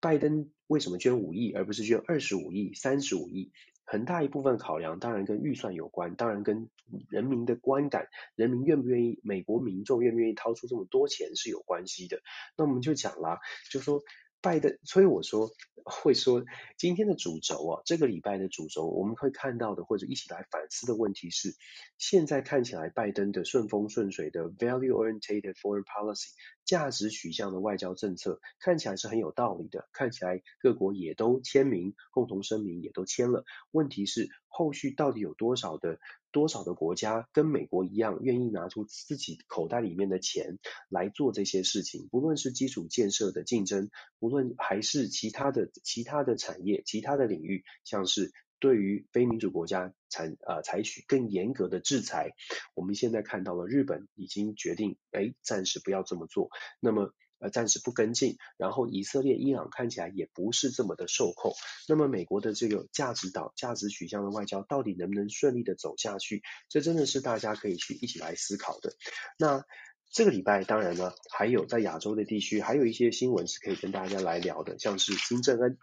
拜登为什么捐五亿而不是捐二十五亿、三十五亿？很大一部分考量当然跟预算有关，当然跟人民的观感，人民愿不愿意，美国民众愿不愿意掏出这么多钱是有关系的。那我们就讲啦，就说。拜登，所以我说会说今天的主轴啊，这个礼拜的主轴，我们会看到的或者一起来反思的问题是，现在看起来拜登的顺风顺水的 value-oriented foreign policy 价值取向的外交政策看起来是很有道理的，看起来各国也都签名，共同声明也都签了。问题是后续到底有多少的？多少的国家跟美国一样，愿意拿出自己口袋里面的钱来做这些事情？不论是基础建设的竞争，不论还是其他的其他的产业、其他的领域，像是对于非民主国家采呃采取更严格的制裁，我们现在看到了日本已经决定，哎，暂时不要这么做。那么。呃，暂时不跟进，然后以色列、伊朗看起来也不是这么的受控。那么，美国的这个价值导、价值取向的外交，到底能不能顺利的走下去？这真的是大家可以去一起来思考的。那这个礼拜，当然呢，还有在亚洲的地区，还有一些新闻是可以跟大家来聊的，像是金正恩。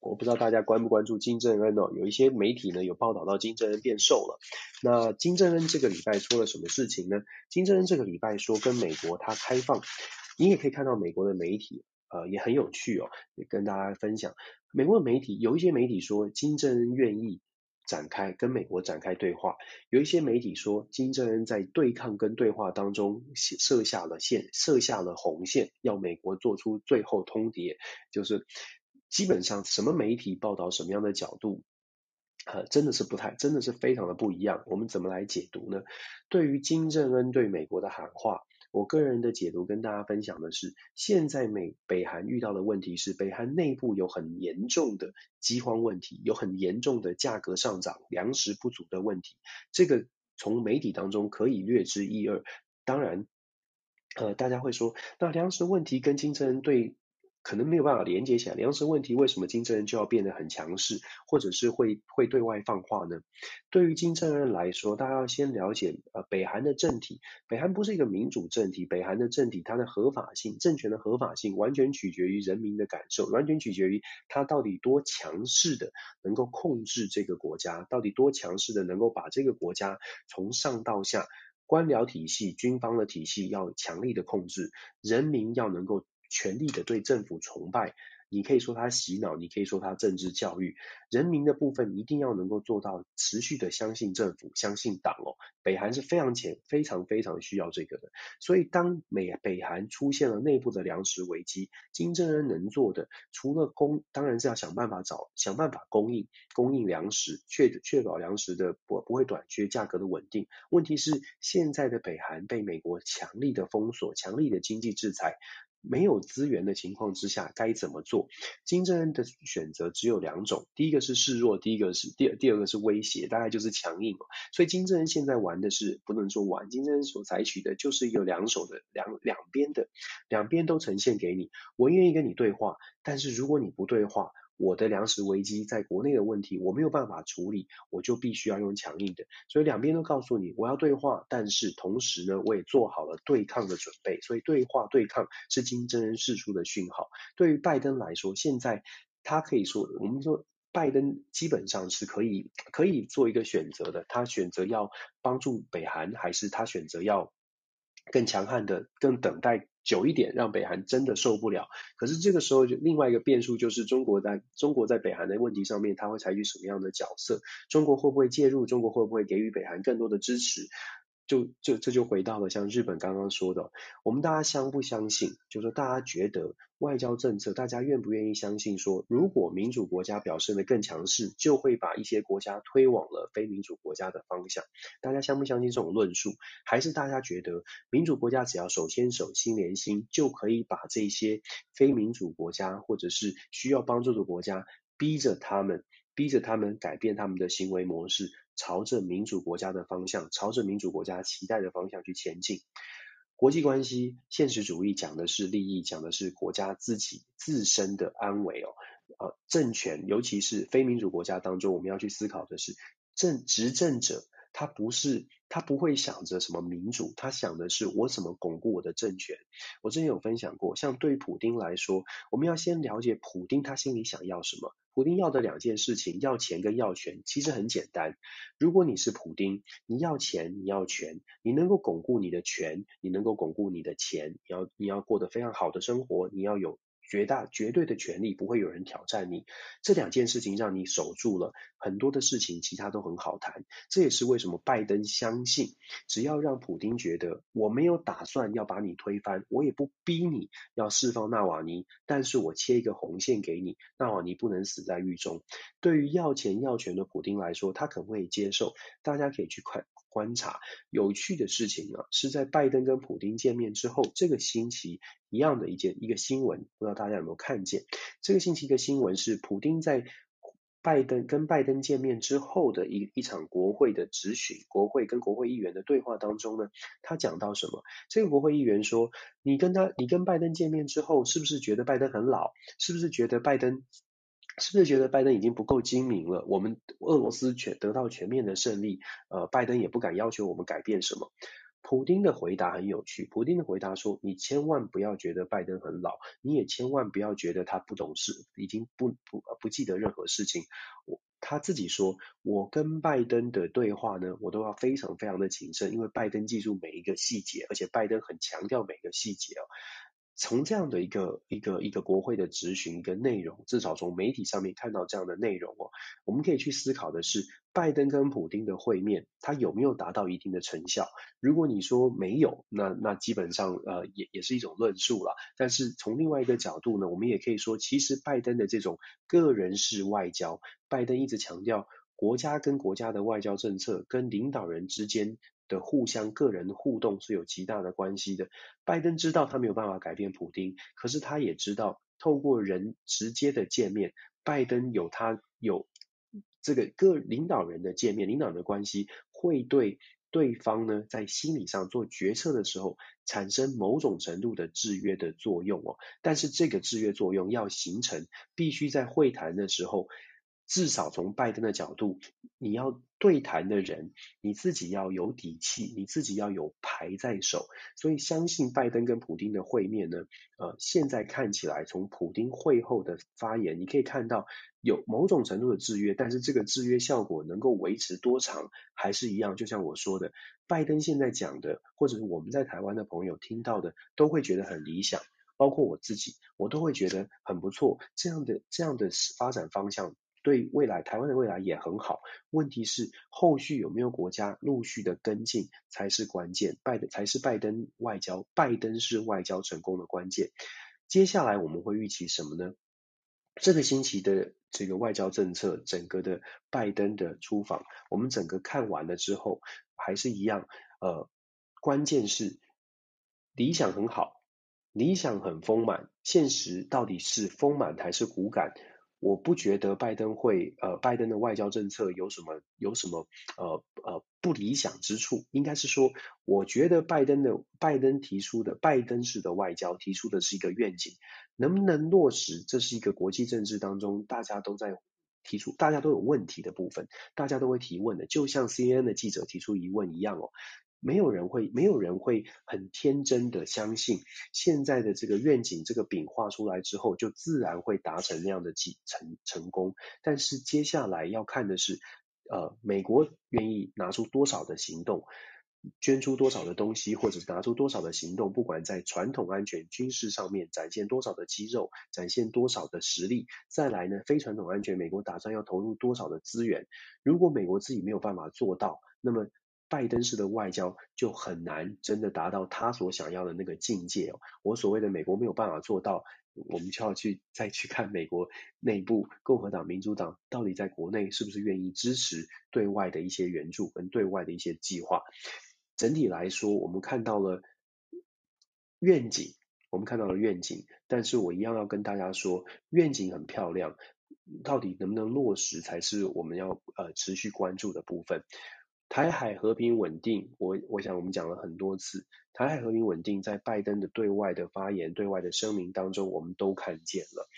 我不知道大家关不关注金正恩哦，有一些媒体呢有报道到金正恩变瘦了。那金正恩这个礼拜说了什么事情呢？金正恩这个礼拜说跟美国他开放。你也可以看到美国的媒体，呃，也很有趣哦，也跟大家分享。美国的媒体有一些媒体说金正恩愿意展开跟美国展开对话，有一些媒体说金正恩在对抗跟对话当中设下了线，设下了红线，要美国做出最后通牒。就是基本上什么媒体报道什么样的角度，呃，真的是不太，真的是非常的不一样。我们怎么来解读呢？对于金正恩对美国的喊话。我个人的解读跟大家分享的是，现在美北韩遇到的问题是，北韩内部有很严重的饥荒问题，有很严重的价格上涨、粮食不足的问题。这个从媒体当中可以略知一二。当然，呃，大家会说，那粮食问题跟金正恩对？可能没有办法连接起来，粮食问题为什么金正恩就要变得很强势，或者是会会对外放话呢？对于金正恩来说，大家要先了解，呃，北韩的政体，北韩不是一个民主政体，北韩的政体它的合法性、政权的合法性，完全取决于人民的感受，完全取决于它到底多强势的能够控制这个国家，到底多强势的能够把这个国家从上到下，官僚体系、军方的体系要强力的控制，人民要能够。全力的对政府崇拜，你可以说他洗脑，你可以说他政治教育，人民的部分一定要能够做到持续的相信政府、相信党哦。北韩是非常前、非常非常需要这个的。所以当美北韩出现了内部的粮食危机，金正恩能做的，除了供，当然是要想办法找、想办法供应、供应粮食，确确保粮食的不不会短缺、价格的稳定。问题是现在的北韩被美国强力的封锁、强力的经济制裁。没有资源的情况之下该怎么做？金正恩的选择只有两种，第一个是示弱，第一个是第二第二个是威胁，大概就是强硬。所以金正恩现在玩的是不能说玩，金正恩所采取的就是一个两手的两两边的，两边都呈现给你。我愿意跟你对话，但是如果你不对话。我的粮食危机在国内的问题，我没有办法处理，我就必须要用强硬的。所以两边都告诉你，我要对话，但是同时呢，我也做好了对抗的准备。所以对话对抗是金正恩释出的讯号。对于拜登来说，现在他可以说，我们说拜登基本上是可以可以做一个选择的。他选择要帮助北韩，还是他选择要更强悍的，更等待？久一点，让北韩真的受不了。可是这个时候，就另外一个变数就是中国在中国在北韩的问题上面，他会采取什么样的角色？中国会不会介入？中国会不会给予北韩更多的支持？就就这就回到了像日本刚刚说的，我们大家相不相信？就是说大家觉得外交政策，大家愿不愿意相信说，如果民主国家表现得更强势，就会把一些国家推往了非民主国家的方向？大家相不相信这种论述？还是大家觉得民主国家只要手牵手、心连心，就可以把这些非民主国家或者是需要帮助的国家，逼着他们，逼着他们改变他们的行为模式？朝着民主国家的方向，朝着民主国家期待的方向去前进。国际关系现实主义讲的是利益，讲的是国家自己自身的安危哦。呃，政权，尤其是非民主国家当中，我们要去思考的是，政执政者他不是他不会想着什么民主，他想的是我怎么巩固我的政权。我之前有分享过，像对普丁来说，我们要先了解普丁他心里想要什么。普丁要的两件事情，要钱跟要权，其实很简单。如果你是普丁，你要钱，你要权，你能够巩固你的权，你能够巩固你的钱，你要你要过得非常好的生活，你要有。绝大绝对的权利，不会有人挑战你，这两件事情让你守住了很多的事情，其他都很好谈。这也是为什么拜登相信，只要让普丁觉得我没有打算要把你推翻，我也不逼你要释放纳瓦尼，但是我切一个红线给你，纳瓦尼不能死在狱中。对于要钱要权的普丁来说，他可不可以接受？大家可以去看。观察有趣的事情啊，是在拜登跟普丁见面之后，这个星期一样的一件一个新闻，不知道大家有没有看见？这个星期的新闻是普丁在拜登跟拜登见面之后的一一场国会的质询，国会跟国会议员的对话当中呢，他讲到什么？这个国会议员说：“你跟他，你跟拜登见面之后，是不是觉得拜登很老？是不是觉得拜登？”是不是觉得拜登已经不够精明了？我们俄罗斯全得到全面的胜利，呃，拜登也不敢要求我们改变什么。普丁的回答很有趣，普丁的回答说：“你千万不要觉得拜登很老，你也千万不要觉得他不懂事，已经不不不记得任何事情。”我他自己说：“我跟拜登的对话呢，我都要非常非常的谨慎，因为拜登记住每一个细节，而且拜登很强调每个细节哦。”从这样的一个一个一个国会的质询一个内容，至少从媒体上面看到这样的内容哦，我们可以去思考的是，拜登跟普丁的会面，他有没有达到一定的成效？如果你说没有，那那基本上呃也也是一种论述了。但是从另外一个角度呢，我们也可以说，其实拜登的这种个人式外交，拜登一直强调国家跟国家的外交政策跟领导人之间。互相个人互动是有极大的关系的。拜登知道他没有办法改变普丁，可是他也知道透过人直接的见面，拜登有他有这个各领导人的见面，领导人的关系会对对方呢在心理上做决策的时候产生某种程度的制约的作用哦。但是这个制约作用要形成，必须在会谈的时候。至少从拜登的角度，你要对谈的人，你自己要有底气，你自己要有牌在手。所以相信拜登跟普丁的会面呢，呃，现在看起来从普丁会后的发言，你可以看到有某种程度的制约，但是这个制约效果能够维持多长，还是一样。就像我说的，拜登现在讲的，或者是我们在台湾的朋友听到的，都会觉得很理想，包括我自己，我都会觉得很不错。这样的这样的发展方向。对未来，台湾的未来也很好。问题是后续有没有国家陆续的跟进才是关键，拜登才是拜登外交，拜登是外交成功的关键。接下来我们会预期什么呢？这个星期的这个外交政策，整个的拜登的出访，我们整个看完了之后，还是一样，呃，关键是理想很好，理想很丰满，现实到底是丰满还是骨感？我不觉得拜登会，呃，拜登的外交政策有什么有什么，呃呃不理想之处。应该是说，我觉得拜登的拜登提出的拜登式的外交提出的是一个愿景，能不能落实，这是一个国际政治当中大家都在提出，大家都有问题的部分，大家都会提问的，就像 CNN 的记者提出疑问一样哦。没有人会，没有人会很天真的相信，现在的这个愿景，这个饼画出来之后，就自然会达成那样的几成成功。但是接下来要看的是，呃，美国愿意拿出多少的行动，捐出多少的东西，或者是拿出多少的行动，不管在传统安全、军事上面展现多少的肌肉，展现多少的实力。再来呢，非传统安全，美国打算要投入多少的资源？如果美国自己没有办法做到，那么。拜登式的外交就很难真的达到他所想要的那个境界哦。我所谓的美国没有办法做到，我们就要去再去看美国内部共和党、民主党到底在国内是不是愿意支持对外的一些援助跟对外的一些计划。整体来说，我们看到了愿景，我们看到了愿景，但是我一样要跟大家说，愿景很漂亮，到底能不能落实才是我们要呃持续关注的部分。台海和平稳定，我我想我们讲了很多次，台海和平稳定在拜登的对外的发言、对外的声明当中，我们都看见了。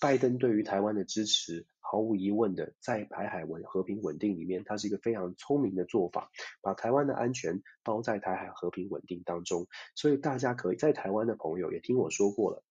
拜登对于台湾的支持，毫无疑问的，在台海稳和平稳定里面，它是一个非常聪明的做法，把台湾的安全包在台海和平稳定当中。所以大家可以在台湾的朋友也听我说过了，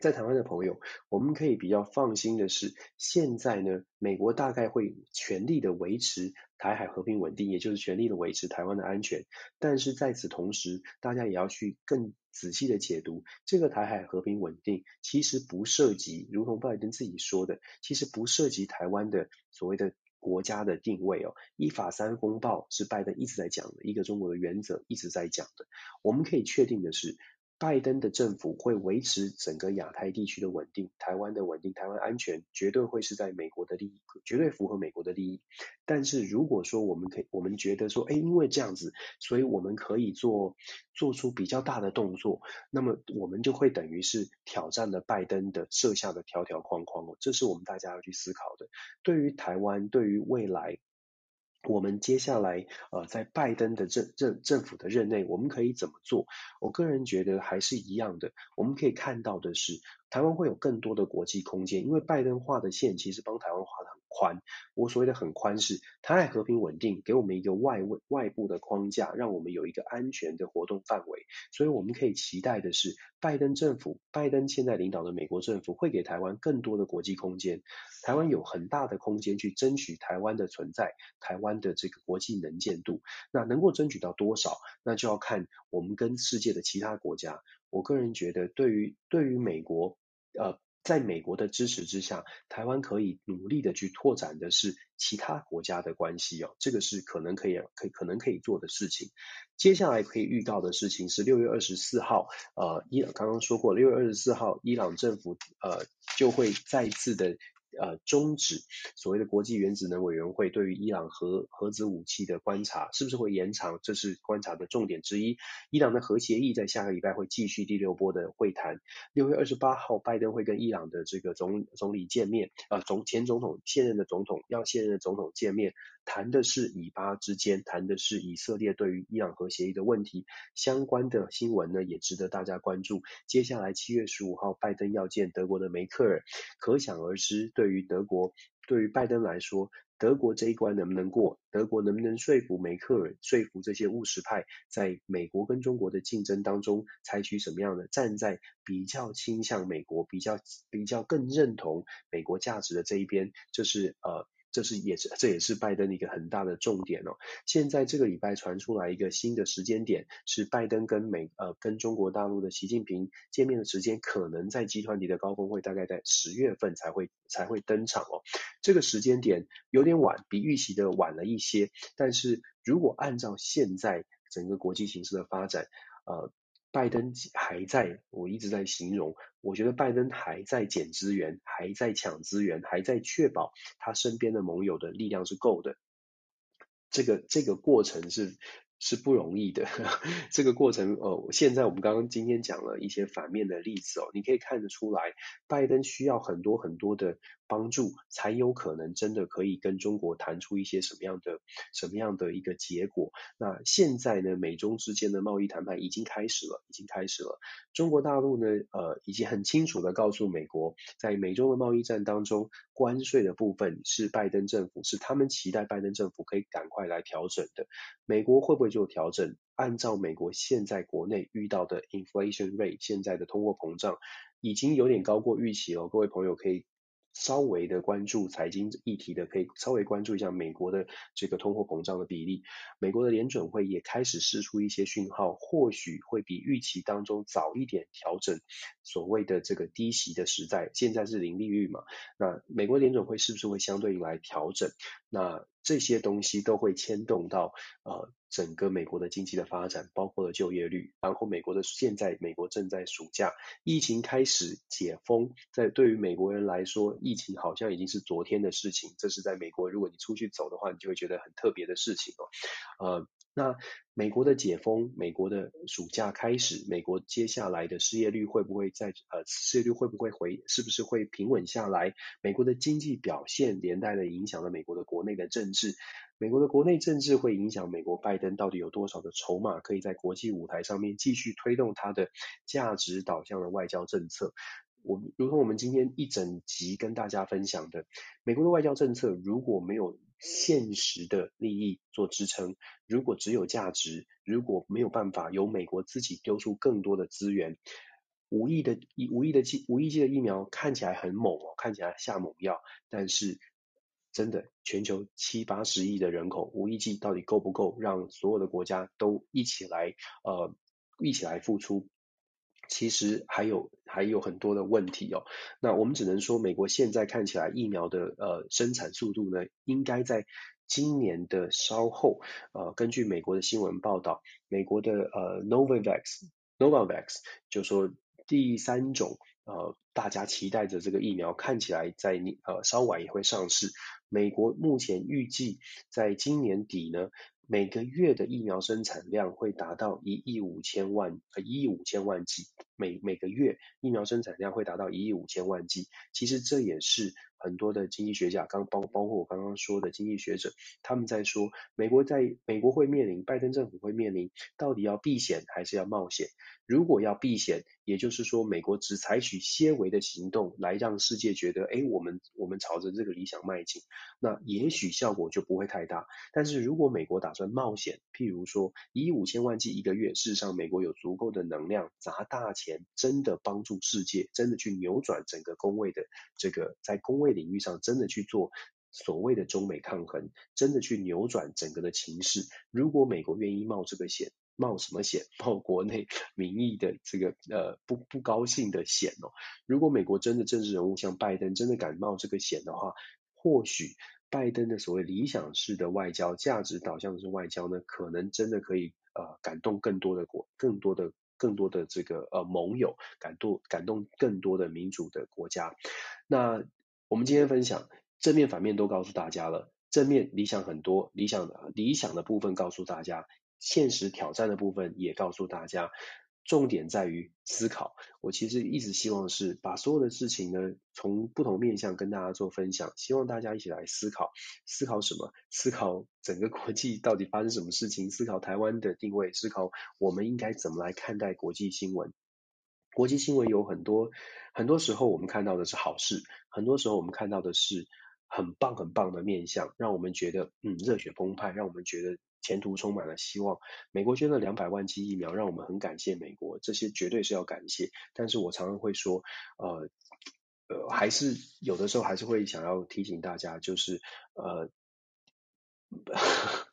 在台湾的朋友，我们可以比较放心的是，现在呢，美国大概会全力的维持台海和平稳定，也就是全力的维持台湾的安全。但是在此同时，大家也要去更仔细的解读这个台海和平稳定，其实不涉及，如同拜登自己说的，其实不涉及台湾的所谓的国家的定位哦。一法三公报是拜登一直在讲的一个中国的原则，一直在讲的。我们可以确定的是。拜登的政府会维持整个亚太地区的稳定，台湾的稳定，台湾安全绝对会是在美国的利益，绝对符合美国的利益。但是如果说我们可以，我们觉得说，哎，因为这样子，所以我们可以做做出比较大的动作，那么我们就会等于是挑战了拜登的设下的条条框框哦，这是我们大家要去思考的。对于台湾，对于未来。我们接下来呃，在拜登的政政政府的任内，我们可以怎么做？我个人觉得还是一样的。我们可以看到的是，台湾会有更多的国际空间，因为拜登画的线其实帮台湾画的宽。我所谓的很宽是，台海和平稳定，给我们一个外外外部的框架，让我们有一个安全的活动范围。所以我们可以期待的是，拜登政府，拜登现在领导的美国政府会给台湾更多的国际空间。台湾有很大的空间去争取台湾的存在，台湾的这个国际能见度。那能够争取到多少，那就要看我们跟世界的其他国家。我个人觉得，对于对于美国，呃。在美国的支持之下，台湾可以努力的去拓展的是其他国家的关系哦，这个是可能可以可以可能可以做的事情。接下来可以预告的事情是六月二十四号，呃，伊刚刚说过，六月二十四号，伊朗政府呃就会再次的。呃，终止所谓的国际原子能委员会对于伊朗核核子武器的观察，是不是会延长？这是观察的重点之一。伊朗的核协议在下个礼拜会继续第六波的会谈。六月二十八号，拜登会跟伊朗的这个总总理见面，呃，总前总统现任的总统要现任的总统见面，谈的是以巴之间，谈的是以色列对于伊朗核协议的问题。相关的新闻呢，也值得大家关注。接下来七月十五号，拜登要见德国的梅克尔，可想而知对。于德国，对于拜登来说，德国这一关能不能过？德国能不能说服梅克尔，说服这些务实派，在美国跟中国的竞争当中，采取什么样的站在比较倾向美国、比较比较更认同美国价值的这一边？这是呃。这是也是这也是拜登的一个很大的重点哦。现在这个礼拜传出来一个新的时间点，是拜登跟美呃跟中国大陆的习近平见面的时间，可能在集团里的高峰会大概在十月份才会才会登场哦。这个时间点有点晚，比预期的晚了一些。但是如果按照现在整个国际形势的发展，呃。拜登还在，我一直在形容，我觉得拜登还在捡资源，还在抢资源，还在确保他身边的盟友的力量是够的。这个这个过程是。是不容易的，这个过程呃，现在我们刚刚今天讲了一些反面的例子哦，你可以看得出来，拜登需要很多很多的帮助，才有可能真的可以跟中国谈出一些什么样的什么样的一个结果。那现在呢，美中之间的贸易谈判已经开始了，已经开始了。中国大陆呢，呃，已经很清楚的告诉美国，在美中的贸易战当中，关税的部分是拜登政府，是他们期待拜登政府可以赶快来调整的。美国会不会？做调整，按照美国现在国内遇到的 inflation rate，现在的通货膨胀已经有点高过预期了。各位朋友可以稍微的关注财经议题的，可以稍微关注一下美国的这个通货膨胀的比例。美国的联准会也开始释出一些讯号，或许会比预期当中早一点调整所谓的这个低息的时代。现在是零利率嘛？那美国联准会是不是会相对于来调整？那这些东西都会牵动到呃整个美国的经济的发展，包括了就业率。然后美国的现在，美国正在暑假，疫情开始解封，在对于美国人来说，疫情好像已经是昨天的事情。这是在美国，如果你出去走的话，你就会觉得很特别的事情哦。呃，那美国的解封，美国的暑假开始，美国接下来的失业率会不会在呃失业率会不会回，是不是会平稳下来？美国的经济表现连带的影响了美国的国内的政治。美国的国内政治会影响美国拜登到底有多少的筹码，可以在国际舞台上面继续推动他的价值导向的外交政策。我如同我们今天一整集跟大家分享的，美国的外交政策如果没有现实的利益做支撑，如果只有价值，如果没有办法由美国自己丢出更多的资源，无亿的疫无亿的剂无亿剂的疫苗看起来很猛哦，看起来下猛药，但是真的全球七八十亿的人口，无亿剂到底够不够让所有的国家都一起来呃一起来付出？其实还有还有很多的问题哦。那我们只能说，美国现在看起来疫苗的呃生产速度呢，应该在今年的稍后。呃，根据美国的新闻报道，美国的呃 Novavax Novavax 就说第三种呃大家期待着这个疫苗看起来在呃稍晚也会上市。美国目前预计在今年底呢。每个月的疫苗生产量会达到一亿五千万，呃，一亿五千万剂。每每个月疫苗生产量会达到一亿五千万剂。其实这也是很多的经济学家，刚包包括我刚刚说的经济学者，他们在说，美国在美国会面临，拜登政府会面临，到底要避险还是要冒险？如果要避险，也就是说，美国只采取些微的行动来让世界觉得，哎，我们我们朝着这个理想迈进，那也许效果就不会太大。但是如果美国打算冒险，譬如说一亿五千万剂一个月，事实上美国有足够的能量砸大钱，真的帮助世界，真的去扭转整个公位的这个在公位领域上，真的去做所谓的中美抗衡，真的去扭转整个的情势。如果美国愿意冒这个险。冒什么险？冒国内民意的这个呃不不高兴的险哦。如果美国真的政治人物像拜登真的敢冒这个险的话，或许拜登的所谓理想式的外交、价值导向式外交呢，可能真的可以呃感动更多的国、更多的、更多的这个呃盟友，感动感动更多的民主的国家。那我们今天分享正面反面都告诉大家了，正面理想很多，理想的理想的部分告诉大家。现实挑战的部分也告诉大家，重点在于思考。我其实一直希望是把所有的事情呢，从不同面向跟大家做分享，希望大家一起来思考。思考什么？思考整个国际到底发生什么事情？思考台湾的定位，思考我们应该怎么来看待国际新闻。国际新闻有很多，很多时候我们看到的是好事，很多时候我们看到的是很棒很棒的面向，让我们觉得嗯热血澎湃，让我们觉得。前途充满了希望。美国捐了两百万剂疫苗，让我们很感谢美国，这些绝对是要感谢。但是我常常会说，呃呃，还是有的时候还是会想要提醒大家，就是呃，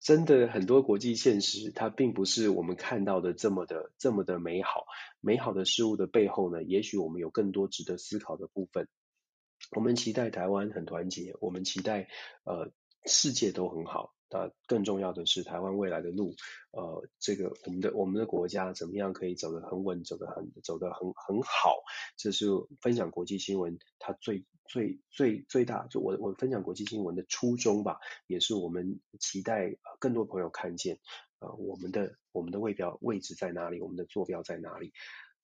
真的很多国际现实，它并不是我们看到的这么的这么的美好。美好的事物的背后呢，也许我们有更多值得思考的部分。我们期待台湾很团结，我们期待呃世界都很好。那更重要的是，台湾未来的路，呃，这个我们的我们的国家怎么样可以走得很稳，走得很走得很很好？这是分享国际新闻它最最最最大，就我我分享国际新闻的初衷吧，也是我们期待更多朋友看见，呃，我们的我们的位标位置在哪里，我们的坐标在哪里？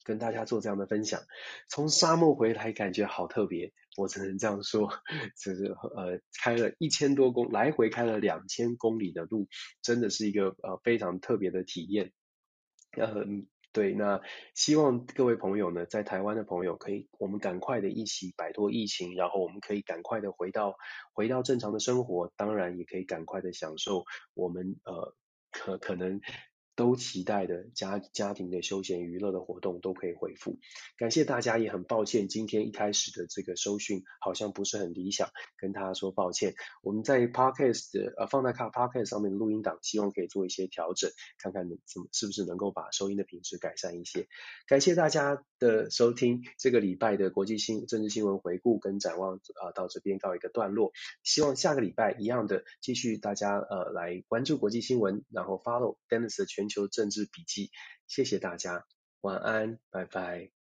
跟大家做这样的分享，从沙漠回来感觉好特别，我只能这样说，就是呃开了一千多公来回开了两千公里的路，真的是一个呃非常特别的体验。呃，对，那希望各位朋友呢，在台湾的朋友可以，我们赶快的一起摆脱疫情，然后我们可以赶快的回到回到正常的生活，当然也可以赶快的享受我们呃可可能。都期待的家家庭的休闲娱乐的活动都可以恢复，感谢大家，也很抱歉今天一开始的这个收讯好像不是很理想，跟大家说抱歉。我们在 Podcast 的呃放在卡 Podcast 上面的录音档，希望可以做一些调整，看看怎么是不是能够把收音的品质改善一些。感谢大家的收听，这个礼拜的国际新政治新闻回顾跟展望啊、呃、到这边告一个段落，希望下个礼拜一样的继续大家呃来关注国际新闻，然后 follow Dennis 的。全球政治笔记，谢谢大家，晚安，拜拜。